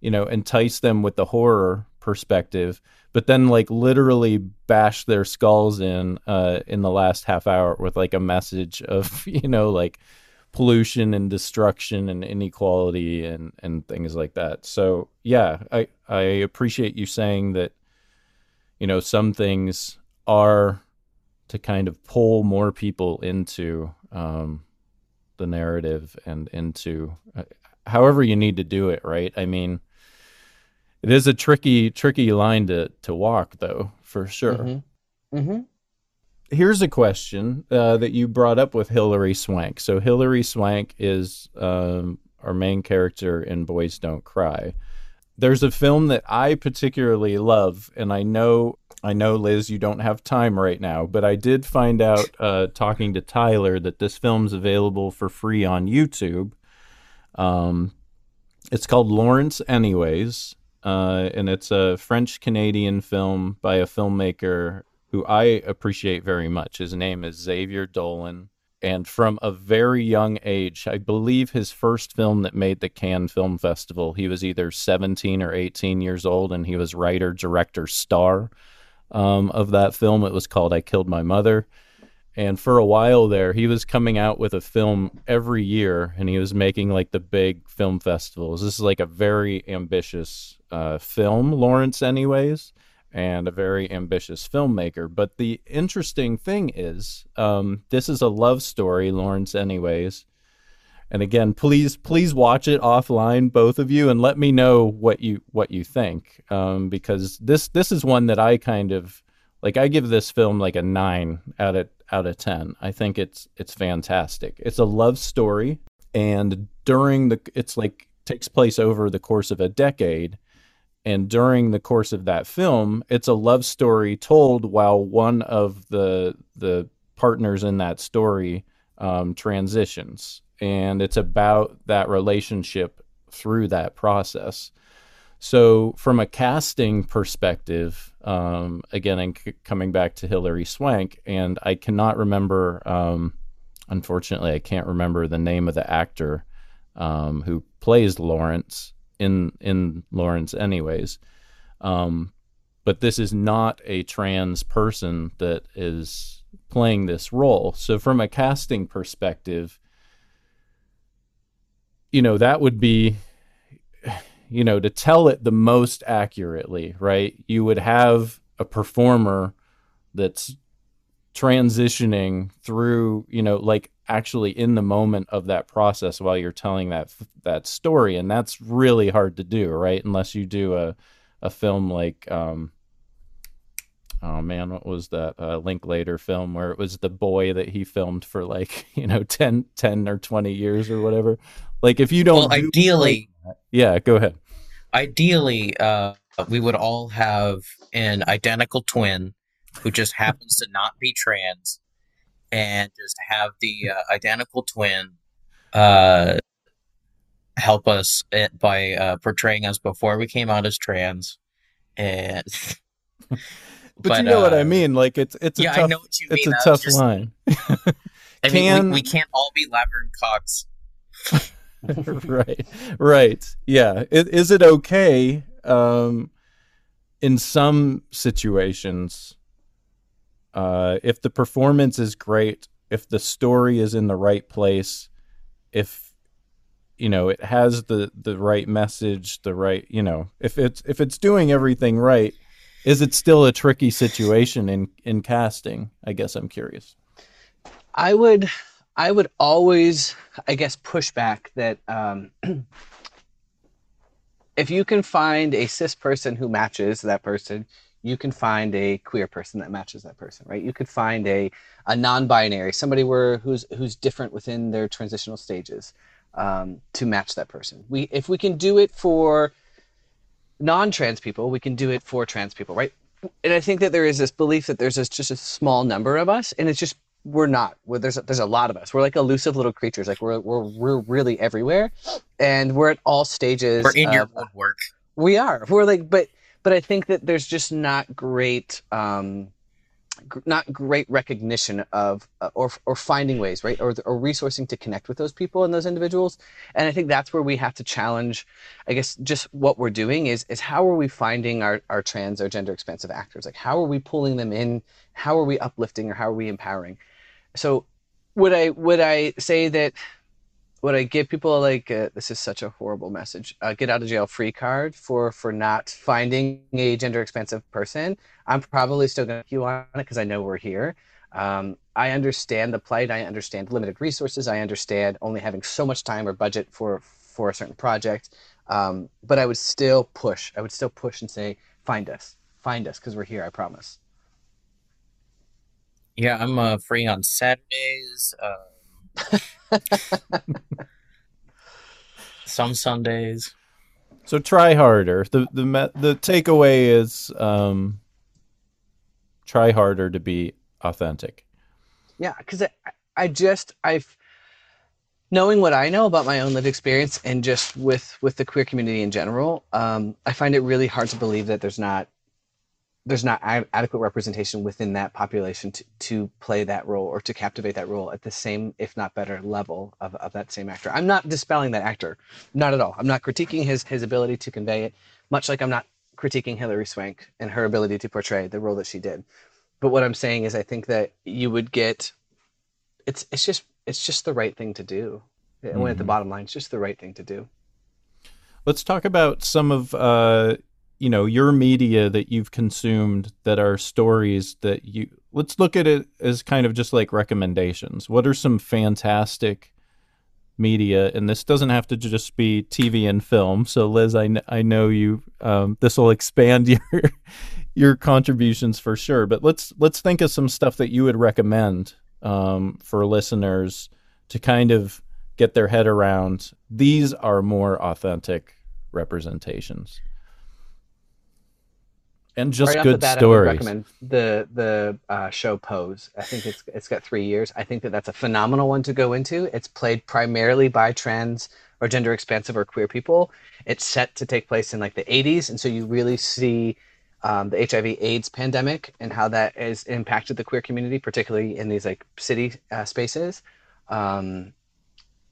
you know entice them with the horror perspective but then like literally bash their skulls in uh in the last half hour with like a message of you know like pollution and destruction and inequality and and things like that. So yeah, I I appreciate you saying that. You know, some things are to kind of pull more people into um, the narrative and into uh, however you need to do it. Right? I mean, it is a tricky tricky line to to walk, though, for sure. Mm-hmm. Mm-hmm here's a question uh, that you brought up with Hilary Swank. So Hilary Swank is um, our main character in Boys Don't Cry. There's a film that I particularly love, and I know I know Liz, you don't have time right now, but I did find out uh, talking to Tyler that this film's available for free on YouTube. Um, it's called Laurence Anyways, uh, and it's a French Canadian film by a filmmaker who I appreciate very much. His name is Xavier Dolan. And from a very young age, I believe his first film that made the Cannes Film Festival, he was either 17 or 18 years old, and he was writer, director, star um, of that film. It was called I Killed My Mother. And for a while there, he was coming out with a film every year, and he was making like the big film festivals. This is like a very ambitious uh, film, Laurence, anyways and a very ambitious filmmaker. But the interesting thing is, um, this is a love story, Laurence, anyways. And again, please, please watch it offline, both of you, and let me know what you what you think, um, because this this is one that I kind of like. I give this film like a nine out of out of ten. I think it's it's fantastic. It's a love story, and during the it's like takes place over the course of a decade and during the course of that film it's a love story told while one of the the partners in that story um, transitions and it's about that relationship through that process so from a casting perspective um, again and c- coming back to hilary swank and i cannot remember um, unfortunately i can't remember the name of the actor um, who plays laurence in in Laurence anyways. Um, but this is not a trans person that is playing this role. So from a casting perspective, you know, that would be you know, to tell it the most accurately, right? You would have a performer that's transitioning through, you know, like actually in the moment of that process while you're telling that that story and that's really hard to do right? Unless you do a a film like um oh man what was that uh, linklater film where it was the boy that he filmed for like you know 10 10 or 20 years or whatever? Like if you don't well, do ideally yeah go ahead ideally uh we would all have an identical twin who just happens to not be trans and just have the uh, identical twin uh, help us eh, by uh, portraying us before we came out as trans. And but, but, you know what I uh, mean. Like it's it's a yeah, tough, it's mean. a tough just, line. I Can... we, we, can't all be Laverne Cox. right, right, yeah. Is, is it okay um, in some situations uh, if the performance is great, if the story is in the right place, if you know it has the the right message, the right you know if it's if it's doing everything right, is it still a tricky situation in in casting? I guess I'm curious. I would I would always I guess push back that um, if you can find a cis person who matches that person, you can find a queer person that matches that person, right? You could find a, a non-binary, somebody where who's who's different within their transitional stages um, to match that person. We if we can do it for non-trans people, we can do it for trans people, right? And I think that there is this belief that there's just a small number of us, and it's just we're not. We're, there's a, there's a lot of us. We're like elusive little creatures. Like we're we're we're really everywhere, and we're at all stages. We're in of, your woodwork. We are. We're like, but but I think that there's just not great, um, not great recognition of uh, or or finding ways, right, or or resourcing to connect with those people and those individuals. And I think that's where we have to challenge, I guess, just what we're doing is is how are we finding our our trans or gender expansive actors? Like how are we pulling them in? How are we uplifting or how are we empowering? So would I would I say that would I give people like uh, this is such a horrible message? Uh, get out of jail free card for for not finding a gender expansive person. I'm probably still going to you on it because I know we're here. Um, I understand the plight. I understand limited resources. I understand only having so much time or budget for for a certain project. Um, but I would still push. I would still push and say, find us, find us, because we're here. I promise. Yeah, I'm uh, free on Saturdays. Um, some Sundays. So try harder. The the the takeaway is um, try harder to be authentic. Yeah, because I, I just I've knowing what I know about my own lived experience and just with with the queer community in general, um, I find it really hard to believe that there's not there's not ad- adequate representation within that population to, to play that role or to captivate that role at the same, if not better, level of, of that same actor. I'm not dispelling that actor, not at all. I'm not critiquing his his ability to convey it, much like I'm not critiquing Hilary Swank and her ability to portray the role that she did. But what I'm saying is, I think that you would get it's it's just it's just the right thing to do. Mm-hmm. When at the mm-hmm. bottom line, it's just the right thing to do. Let's talk about some of uh, you know your media that you've consumed that are stories that you let's look at it as kind of just like recommendations. What are some fantastic media? And this doesn't have to just be tv and film. So liz i, I know you um, this will expand your your contributions for sure. But let's let's think of some stuff that you would recommend um, for listeners to kind of get their head around. These are more authentic representations and just right good bat, stories. I recommend the the uh, show Pose. I think it's it's got three years. I think that that's a phenomenal one to go into. It's played primarily by trans or gender expansive or queer people. It's set to take place in like the 80s, and so you really see um, the HIV/AIDS pandemic and how that has impacted the queer community, particularly in these like city uh, spaces. Um,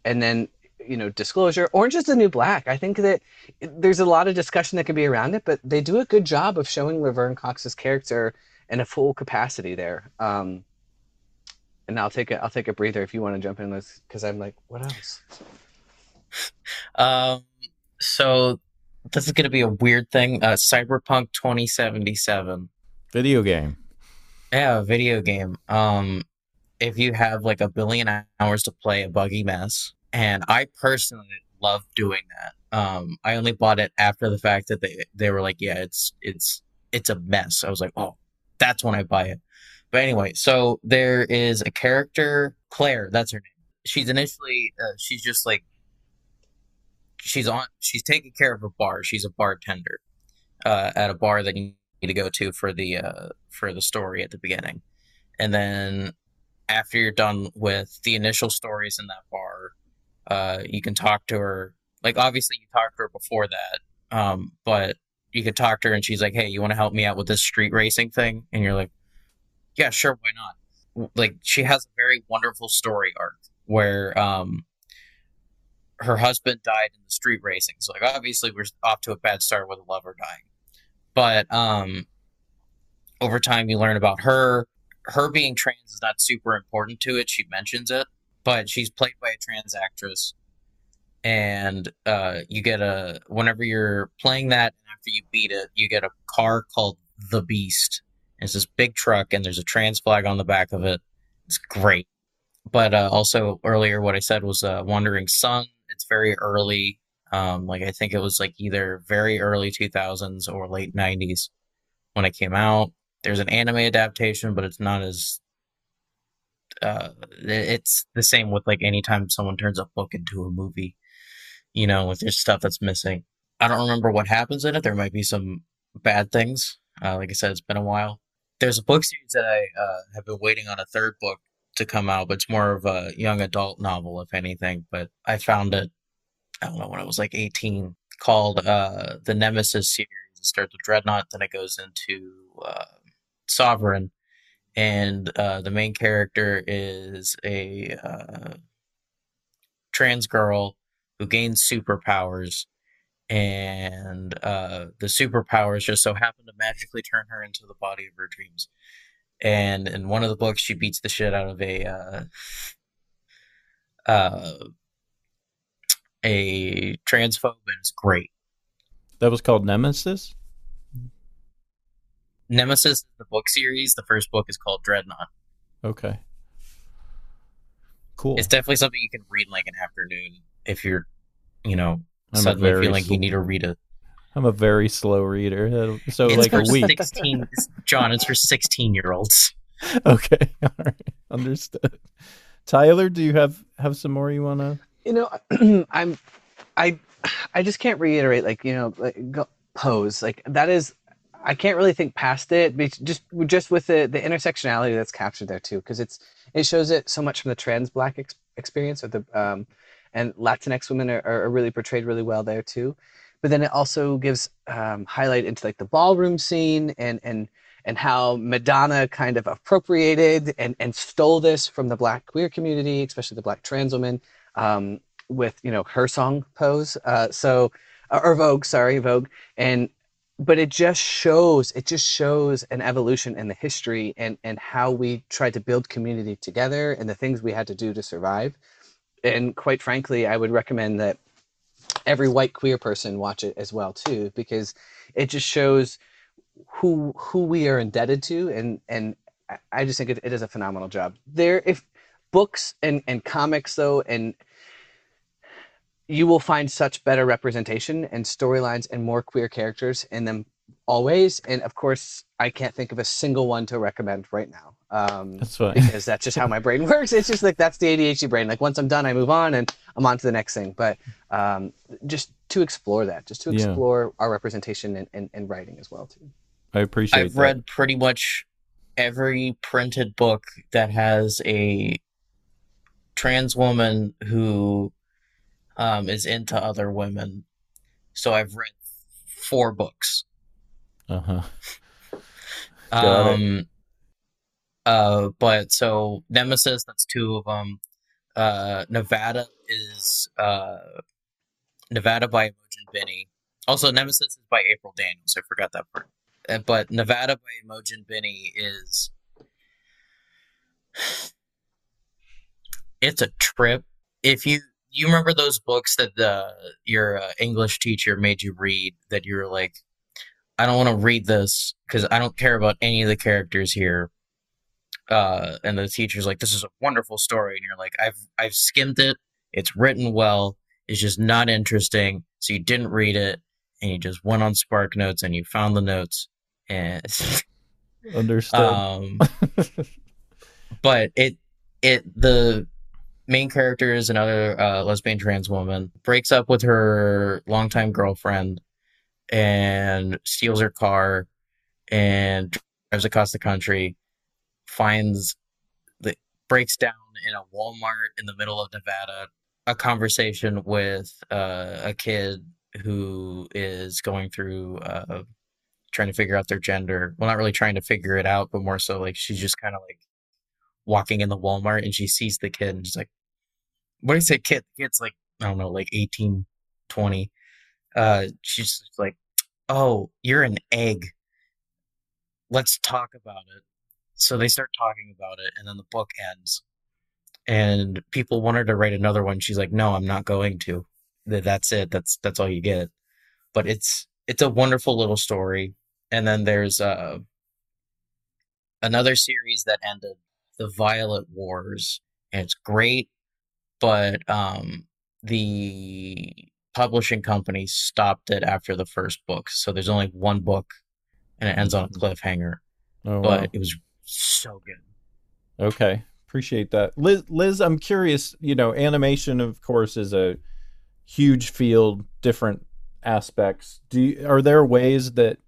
and then you know disclosure orange is the new black. I think that there's a lot of discussion that can be around it but they do a good job of showing laverne cox's character in a full capacity there. Um, and i'll take a i'll take a breather if you want to jump in this because i'm like what else? Um so this is going to be a weird thing. Uh cyberpunk 2077 video game. Yeah video game. Um if you have like a billion hours to play a buggy mess and I personally love doing that. Um, I only bought it after the fact that they they were like, yeah, it's it's it's a mess. I was like, oh, that's when I buy it. But anyway, so there is a character, Claire. That's her name. She's initially uh, she's just like she's on she's taking care of a bar. She's a bartender uh, at a bar that you need to go to for the uh, for the story at the beginning, and then after you're done with the initial stories in that bar, uh, you can talk to her. Like obviously you talked to her before that, um, but you could talk to her and she's like, "Hey, you want to help me out with this street racing thing?" And you're like, "Yeah, sure, why not?" Like she has a very wonderful story arc where um, her husband died in the street racing. So like obviously we're off to a bad start with a lover dying, but um, over time you learn about her. Her being trans is not super important to it. She mentions it, but she's played by a trans actress. And uh, you get a whenever you're playing that after you beat it you get a car called the beast. It's this big truck and there's a trans flag on the back of it. It's great. But uh, also earlier what i said was uh, wandering son. It's very early. Um, like i think it was like either very early 2000s or late 90s when it came out. There's an anime adaptation but it's not as uh, it's the same with like anytime someone turns a book into a movie. You know, if there's stuff that's missing. I don't remember what happens in it. There might be some bad things. Uh, like I said, it's been a while. There's a book series that I uh, have been waiting on a third book to come out, but it's more of a young adult novel, if anything. But I found it, I don't know, when I was like 18, called uh, the Nemesis series. It starts with Dreadnought, then it goes into uh, Sovereign, and uh, the main character is a uh, trans girl who gains superpowers, and uh, the superpowers just so happen to magically turn her into the body of her dreams. And in one of the books, she beats the shit out of a uh, uh, a transphobe and it's great. That was called Nemesis. Nemesis is the book series. The first book is called Dreadnought. Okay. Cool. It's definitely something you can read in like an afternoon if you're, you know, I'm suddenly very feel like sl- you need to read a. I'm a very slow reader. So it's like for a week. Sixteen, John. It's for sixteen-year-olds. Okay. All right. Understood. Tyler, do you have have some more you want to? You know, I'm, I, I just can't reiterate like you know like go, pose like that is. I can't really think past it, just just with the the intersectionality that's captured there too, because it's it shows it so much from the trans black ex- experience, or the um, and Latinx women are, are really portrayed really well there too. But then it also gives um, highlight into like the ballroom scene and and and how Madonna kind of appropriated and, and stole this from the black queer community, especially the black trans women, um, with you know her song Pose. Uh, so or Vogue, sorry, Vogue, and but it just shows it just shows an evolution in the history and and how we tried to build community together and the things we had to do to survive. And quite frankly, I would recommend that every white queer person watch it as well too because it just shows who who we are indebted to and and I- just think it, it does a phenomenal job there if books and and comics though and you will find such better representation and storylines and more queer characters in them always and of course i can't think of a single one to recommend right now um That's fine. because that's just how my brain works. It's just like that's the ADHD brain. Like once I'm done, I move on and I'm on to the next thing. But um, just to explore that, just to Yeah. explore our representation and, in, in writing as well too. I appreciate. It. I've that. read pretty much every printed book that has a trans woman who um, is into other women. So I've read four books. Uh huh. Um, uh, but so Nemesis, that's two of them. Uh, Nevada is uh, Nevada by Imogen Binnie. Also, Nemesis is by April Daniels. I forgot that part. Uh, but Nevada by Imogen Binnie is it's a trip. If you you remember those books that the your uh, English teacher made you read that you were like, I don't want to read this because I don't care about any of the characters here. Uh, and the teacher's like, "This is a wonderful story," and you're like, "I've I've skimmed it. It's written well. It's just not interesting." So you didn't read it, and you just went on Spark Notes and you found the notes, and Understood. um, but it it the main character is another uh, lesbian trans woman breaks up with her longtime girlfriend and steals her car and drives across the country finds the breaks down in a walmart in the middle of nevada a conversation with uh, a kid who is going through uh, trying to figure out their gender. Well, not really trying to figure it out, but more so like she's just kind of like walking in the Walmart and she sees the kid and she's like, what do you say, kid? Kid's like, I don't know, like 18, 20. Uh, she's like, oh, you're an egg. Let's talk about it. So they start talking about it and then the book ends. And people want her to write another one. She's like, no, I'm not going to. That's it. That's that's all you get. But it's it's a wonderful little story and then there's uh, another series that ended the violet wars and it's great but um, the publishing company stopped it after the first book so there's only one book and it ends on a cliffhanger oh, but wow. it was so good Okay, appreciate that, Liz. Liz, I'm curious. You know, animation, of course, is a huge field, different aspects. Do you, are there ways that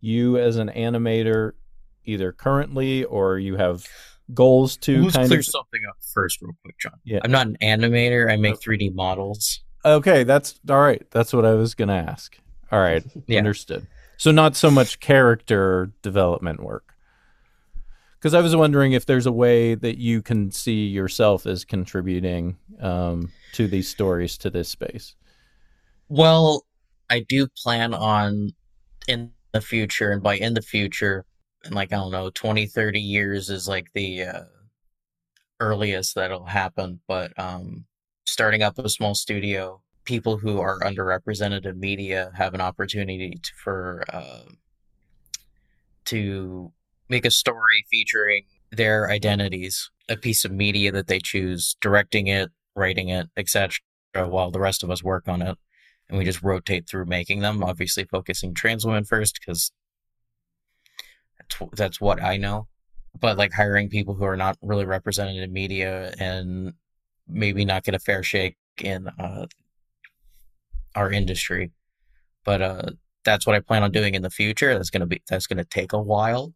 you, as an animator, either currently or you have goals to let's kind clear of? something up first real quick john Yeah. i'm not an animator i make 3d models Okay, that's all right. That's what I was gonna ask. All right, Yeah. understood. So not so much character development work. Because I was wondering if there's a way that you can see yourself as contributing um, to these stories to this space. Well, I do plan on in the future, and by in the future, in like, I don't know, 20, 30 years is like the uh, earliest that'll happen. But um, starting up a small studio people who are underrepresented in media have an opportunity to, for uh, to make a story featuring their identities, a piece of media that they choose, directing it, writing it, etc., while the rest of us work on it. And we just rotate through making them, obviously focusing trans women first because that's, what I know. But like hiring people who are not really represented in media and maybe not get a fair shake in uh, our industry. But uh, that's what I plan on doing in the future. That's gonna be that's gonna take a while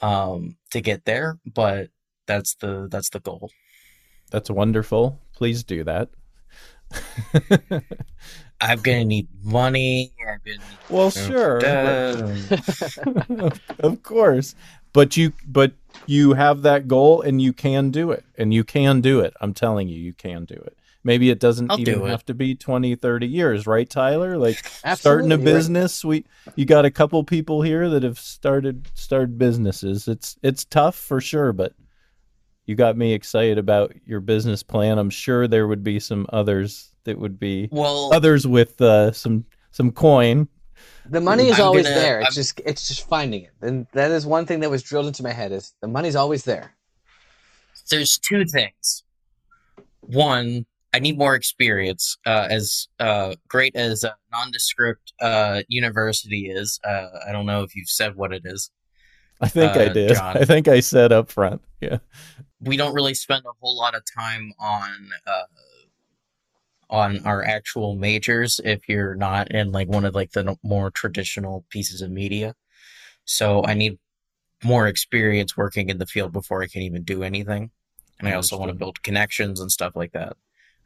um, to get there, but that's the that's the goal. That's wonderful. Please do that. I'm gonna need money. I'm gonna need well, sure, of course, but you but you have that goal and you can do it, and you can do it. I'm telling you, you can do it. Maybe it doesn't I'll even do it. have to be 20, 30 years, right, Tyler? Like starting a Absolutely, right. business, we you got a couple people here that have started started businesses. It's it's tough for sure, but you got me excited about your business plan. I'm sure there would be some others that would be well, others with uh, some some coin. The money is I'm always gonna- there. It's I'm- just it's just finding it. And that is one thing that was drilled into my head is the money's always there. there's two things. One, I need more experience. Uh, as uh, great as a nondescript uh, university is, uh, I don't know if you've said what it is. I think I Uh, did. John. I think I said up front. Yeah. we don't really spend a whole lot of time on uh, on our actual majors if you're not in like one of like the more traditional pieces of media. So I need more experience working in the field before I can even do anything. And I also want to build connections and stuff like that.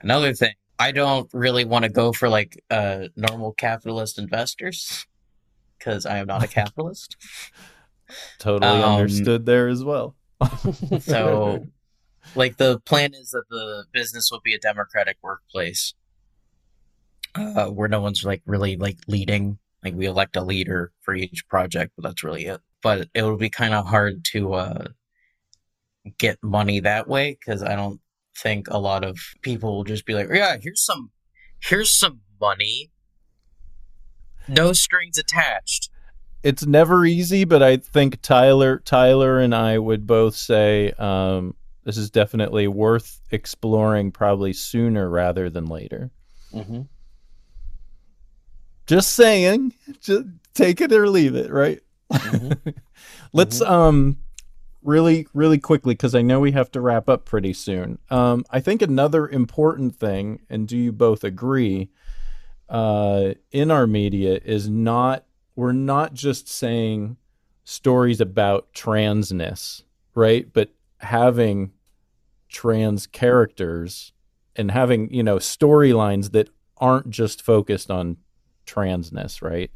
Another thing, I don't really want to go for like uh, normal capitalist investors because I am not a capitalist. Totally Um, understood there as well. So, like, the plan is that the business will be a democratic workplace, uh, where no one's like really like leading. Like, we elect a leader for each project, but that's really it. But it would be kind of hard to uh, get money that way because I don't think a lot of people will just be like, "Yeah, here's some, here's some money, no strings attached." it's never easy, but I think Tyler Tyler and I would both say um, this is definitely worth exploring probably sooner rather than later. hmm Just saying, just take it or leave it, right? Mhm. Let's um really really quickly because I know we have to wrap up pretty soon. Um, I think another important thing, and do you both agree? Uh, in our media is not we're not just saying stories about transness, right? But having trans characters and having you know storylines that aren't just focused on transness, right?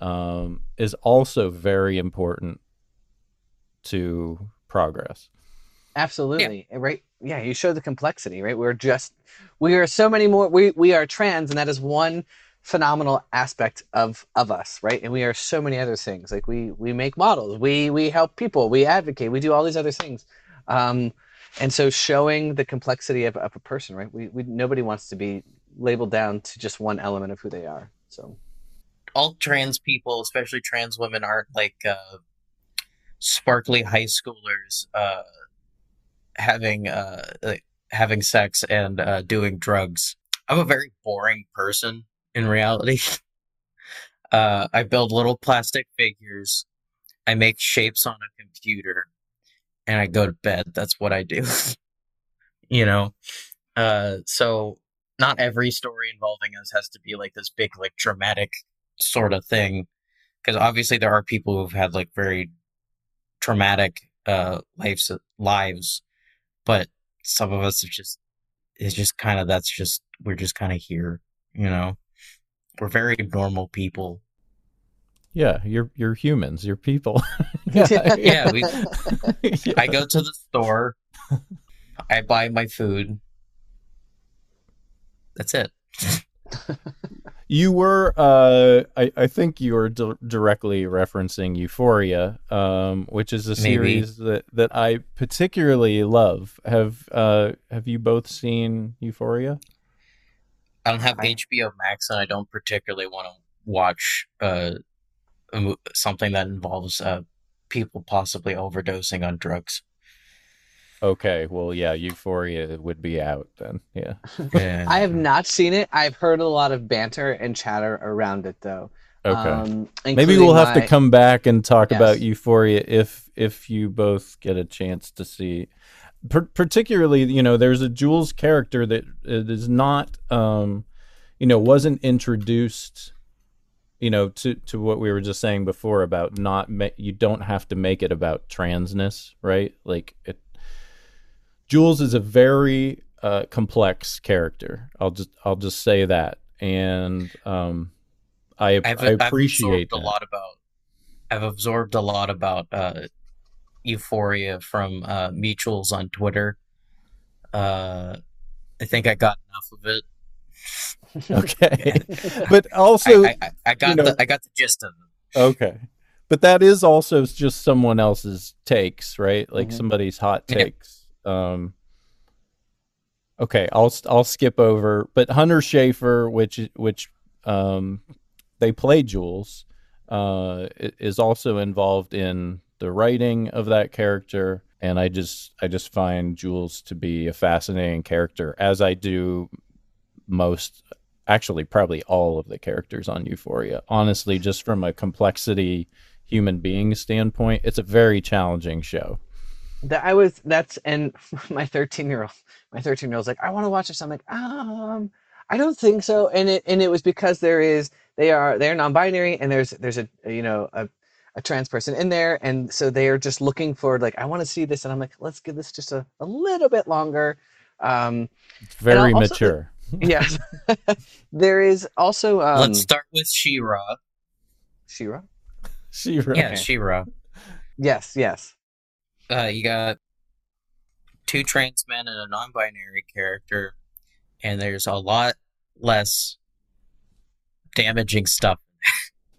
Um, is also very important to progress. Absolutely. Right. Yeah, you show the complexity, right? We're just we are so many more we we are trans and that is one phenomenal aspect of of us, right? And we are so many other things. Like we we make models, we we help people, we advocate, we do all these other things. Um and so showing the complexity of, of a person, right? We, we nobody wants to be labeled down to just one element of who they are. So all trans people, especially trans women, aren't like uh, sparkly high schoolers uh, having uh, having sex and uh, doing drugs. I'm a very boring person in reality. Uh, I build little plastic figures. I make shapes on a computer, and I go to bed. That's what I do. you know, uh, so not every story involving us has to be like this big, like dramatic sort of thing because obviously there are people who've had like very traumatic uh lives lives but some of us are just it's just kind of that's just we're just kind of here you know we're very normal people Yeah, you're you're humans, you're people. Yeah, we- Yeah. i go to the store i buy my food that's it You were, uh, I, I think you were di- directly referencing Euphoria, um, which is a Maybe. series that, that I particularly love. Have uh, have you both seen Euphoria? I don't have I- HBO Max, and I don't particularly want to watch uh, something that involves uh, people possibly overdosing on drugs. Okay, well, yeah, Euphoria would be out then. Yeah. Yeah. I have not seen it. I've heard a lot of banter and chatter around it, though. Okay. Um, Maybe we'll including have to come back and talk Yes. about Euphoria if if you both get a chance to see. Per- particularly, you know, there's a Jules character that it is not, um, you know, wasn't introduced, you know, to to what we were just saying before about not ma- you don't have to make it about transness, right? Like it. Jules is a very uh, complex character. I'll just I'll just say that, and um, I I've, I I've appreciate absorbed that. a lot about. I've absorbed a lot about uh, Euphoria from uh, mutuals on Twitter. Uh, I think I got enough of it. Okay, but also I, I, I got you know- the I got the gist of it. okay, but that is also just someone else's takes, right? Like Mhm. somebody's hot Yeah. Um, okay, I'll I'll skip over, but Hunter Schafer, which which um, they play Jules, uh, is also involved in the writing of that character. And I just I just find Jules to be a fascinating character, as I do most actually probably all of the characters on Euphoria. Honestly, just from a complexity human being standpoint, it's a very challenging show. That I was that's and my 13 year old my 13 year old's like I want to watch this. I'm like um I don't think so. And it and it was because there is they are they're non-binary and there's there's a, a, you know a, a trans person in there. And so they are just looking for like I want to see this. And I'm like let's give this just a, a little bit longer. Um It's very also- mature. yes. There is also um Let's start with Shira. Shira? Shira. She. Yeah, She-Ra. yes yes Uh, you got two trans men and a non-binary character, and there's a lot less damaging stuff.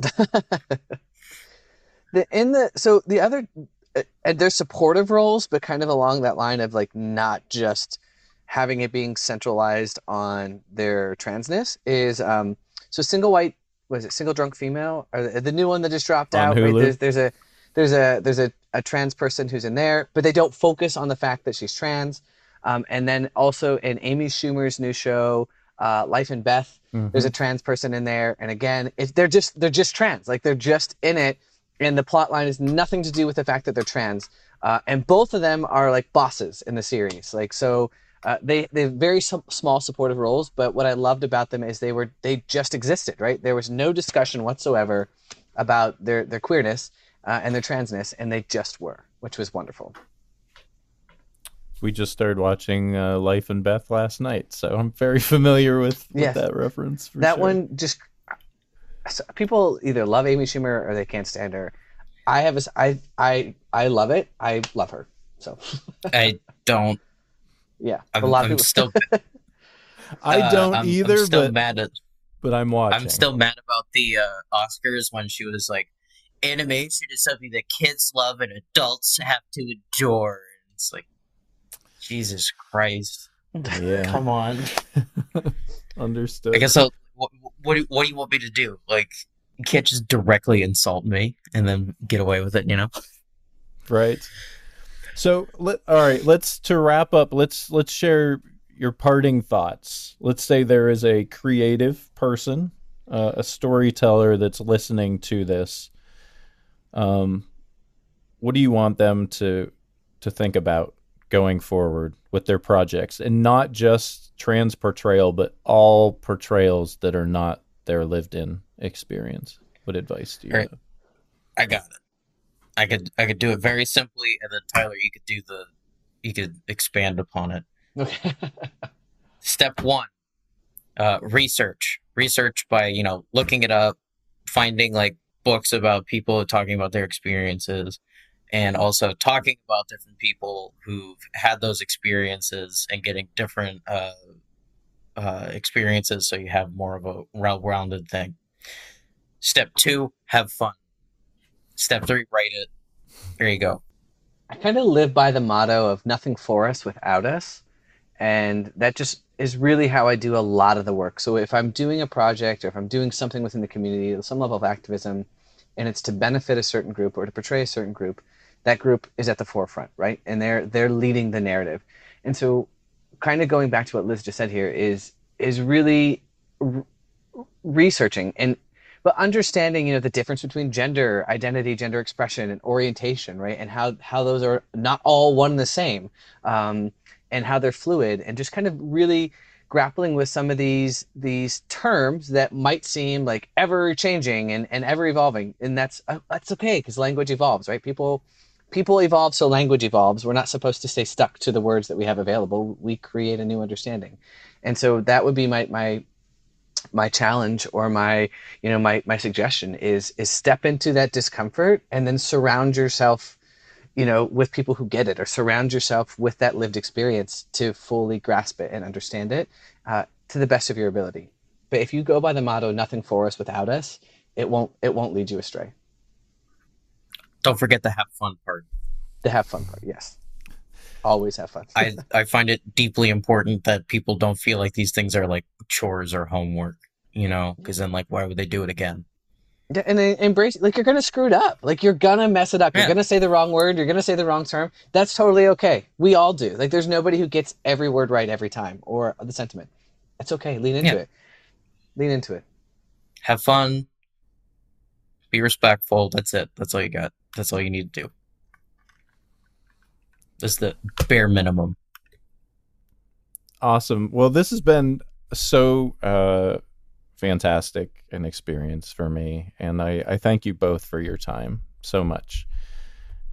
the in the so the other and uh, there's supportive roles but kind of along that line of like not just having it being centralized on their transness is um so single white was it single drunk female or the, the new one that just dropped On out right Hulu? there's there's a there's a there's a, a trans person who's in there but they don't focus on the fact that she's trans. Um, and then also in amy schumer's new show uh, life and beth Mhm. there's a trans person in there. And again it, they're just they're just trans like they're just in it. And the plot line is nothing to do with the fact that they're trans. Uh, and both of them are like bosses in the series. Like so uh, they they have very sm- small supportive roles but what i loved about them is they were they just existed right? There was no discussion whatsoever about their their queerness uh, and their transness and they just were which was wonderful We just started watching uh, Life and Beth last night, so I'm very familiar with, with Yes. that reference. For that sure. one just so people either love Amy Schumer or they can't stand her. I have a s- I I I love it. I love her. So I don't. yeah, I'm, a lot of I'm people. still. I uh, don't I'm- either, I'm still but mad at. but I'm watching. I'm still mad about the uh, Oscars when she was like, "Animation is something that kids love and adults have to endure." And it's like, Jesus Christ! Yeah, Come on. understood. I guess I'll. What, what, do- what do you want me to do? Like, you can't just directly insult me and then get away with it, you know? right. So let all right. Let's to wrap up. Let's let's share your parting thoughts. Let's say there is a creative person, uh, a storyteller that's listening to this. Um, what do you want them to to think about going forward with their projects, and not just trans portrayal, but all portrayals that are not their lived-in experience? What advice do you Right. have? I got it. I could I could do it very simply, and then Tyler, you could do the you could expand upon it. Okay. Step one, uh, research. Research by you know looking it up, finding like books about people talking about their experiences, and also talking about different people who've had those experiences and getting different uh, uh, experiences, so you have more of a well-rounded thing. Step two, have fun. Step three, write it. There you go. I kind of live by the motto of nothing for us without us, and that just is really how I do a lot of the work. So if I'm doing a project or if I'm doing something within the community, some level of activism, and it's to benefit a certain group or to portray a certain group, that group is at the forefront, right? And they're they're leading the narrative. And so, kind of going back to what Liz just said here is is really r- researching and but understanding you know the difference between gender identity gender expression and orientation right and how how those are not all one and the same um, and how they're fluid and just kind of really grappling with some of these these terms that might seem like ever changing and, and ever evolving. And that's uh, that's okay because language evolves right? People people evolve so language evolves. We're not supposed to stay stuck to the words that we have available. We create a new understanding. And so that would be my my my challenge or my you know my my suggestion is is step into that discomfort and then surround yourself you know with people who get it or surround yourself with that lived experience to fully grasp it and understand it uh, to the best of your ability but if you go by the motto nothing for us without us it won't it won't lead you astray don't forget the have fun part the have fun part yes always have fun. I, I find it deeply important that people don't feel like these things are like chores or homework, you know, because then like why would they do it again? And then embrace like you're gonna screw it up. Like you're gonna mess it up. You're gonna say the wrong word. You're gonna say the wrong term. That's totally okay. We all do. Like there's nobody who gets every word right every time or the sentiment. It's okay. Lean into yeah. it. Lean into it. Have fun. Be respectful. That's it. That's all you got. That's all you need to do. That's the bare minimum. Awesome. Well, this has been so uh, fantastic an experience for me, and I, I thank you both for your time so much.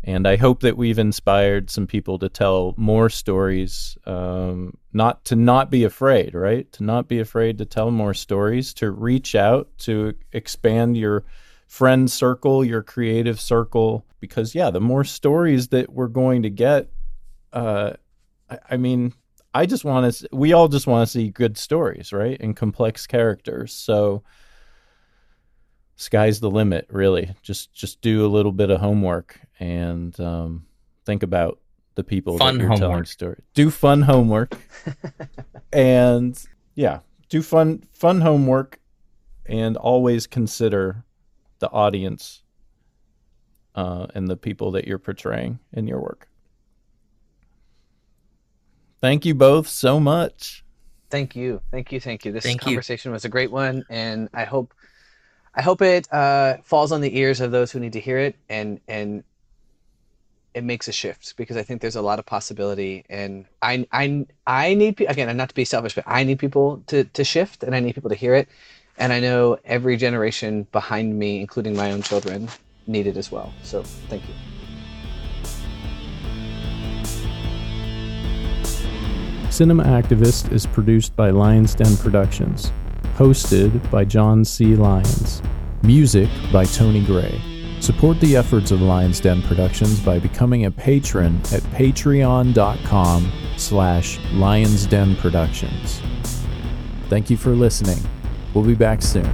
And I hope that we've inspired some people to tell more stories, um, not to not be afraid, right? To not be afraid to tell more stories, to reach out, to expand your friend circle, your creative circle. Because, yeah, the more stories that we're going to get, uh, I, I mean, I just want to. We all just want to see good stories, right, and complex characters. So, sky's the limit, really. Just just do a little bit of homework and um, think about the people fun that you're homework. telling stories. Do fun homework, and yeah, do fun fun homework, and always consider the audience uh, and the people that you're portraying in your work. Thank you both so much. Thank you, thank you, thank you. This thank conversation you. was a great one, and I hope, I hope it uh, falls on the ears of those who need to hear it, and and it makes a shift because I think there's a lot of possibility, and I I I need again, not to be selfish, but I need people to to shift, and I need people to hear it, and I know every generation behind me, including my own children, need it as well. So thank you. Cinema Activist is produced by Lions Den Productions, hosted by John C. Lyons, music by Tony Gray. Support the efforts of Lions Den Productions by becoming a patron at patreon.com slash lionsdenproductions. Thank you for listening. We'll be back soon.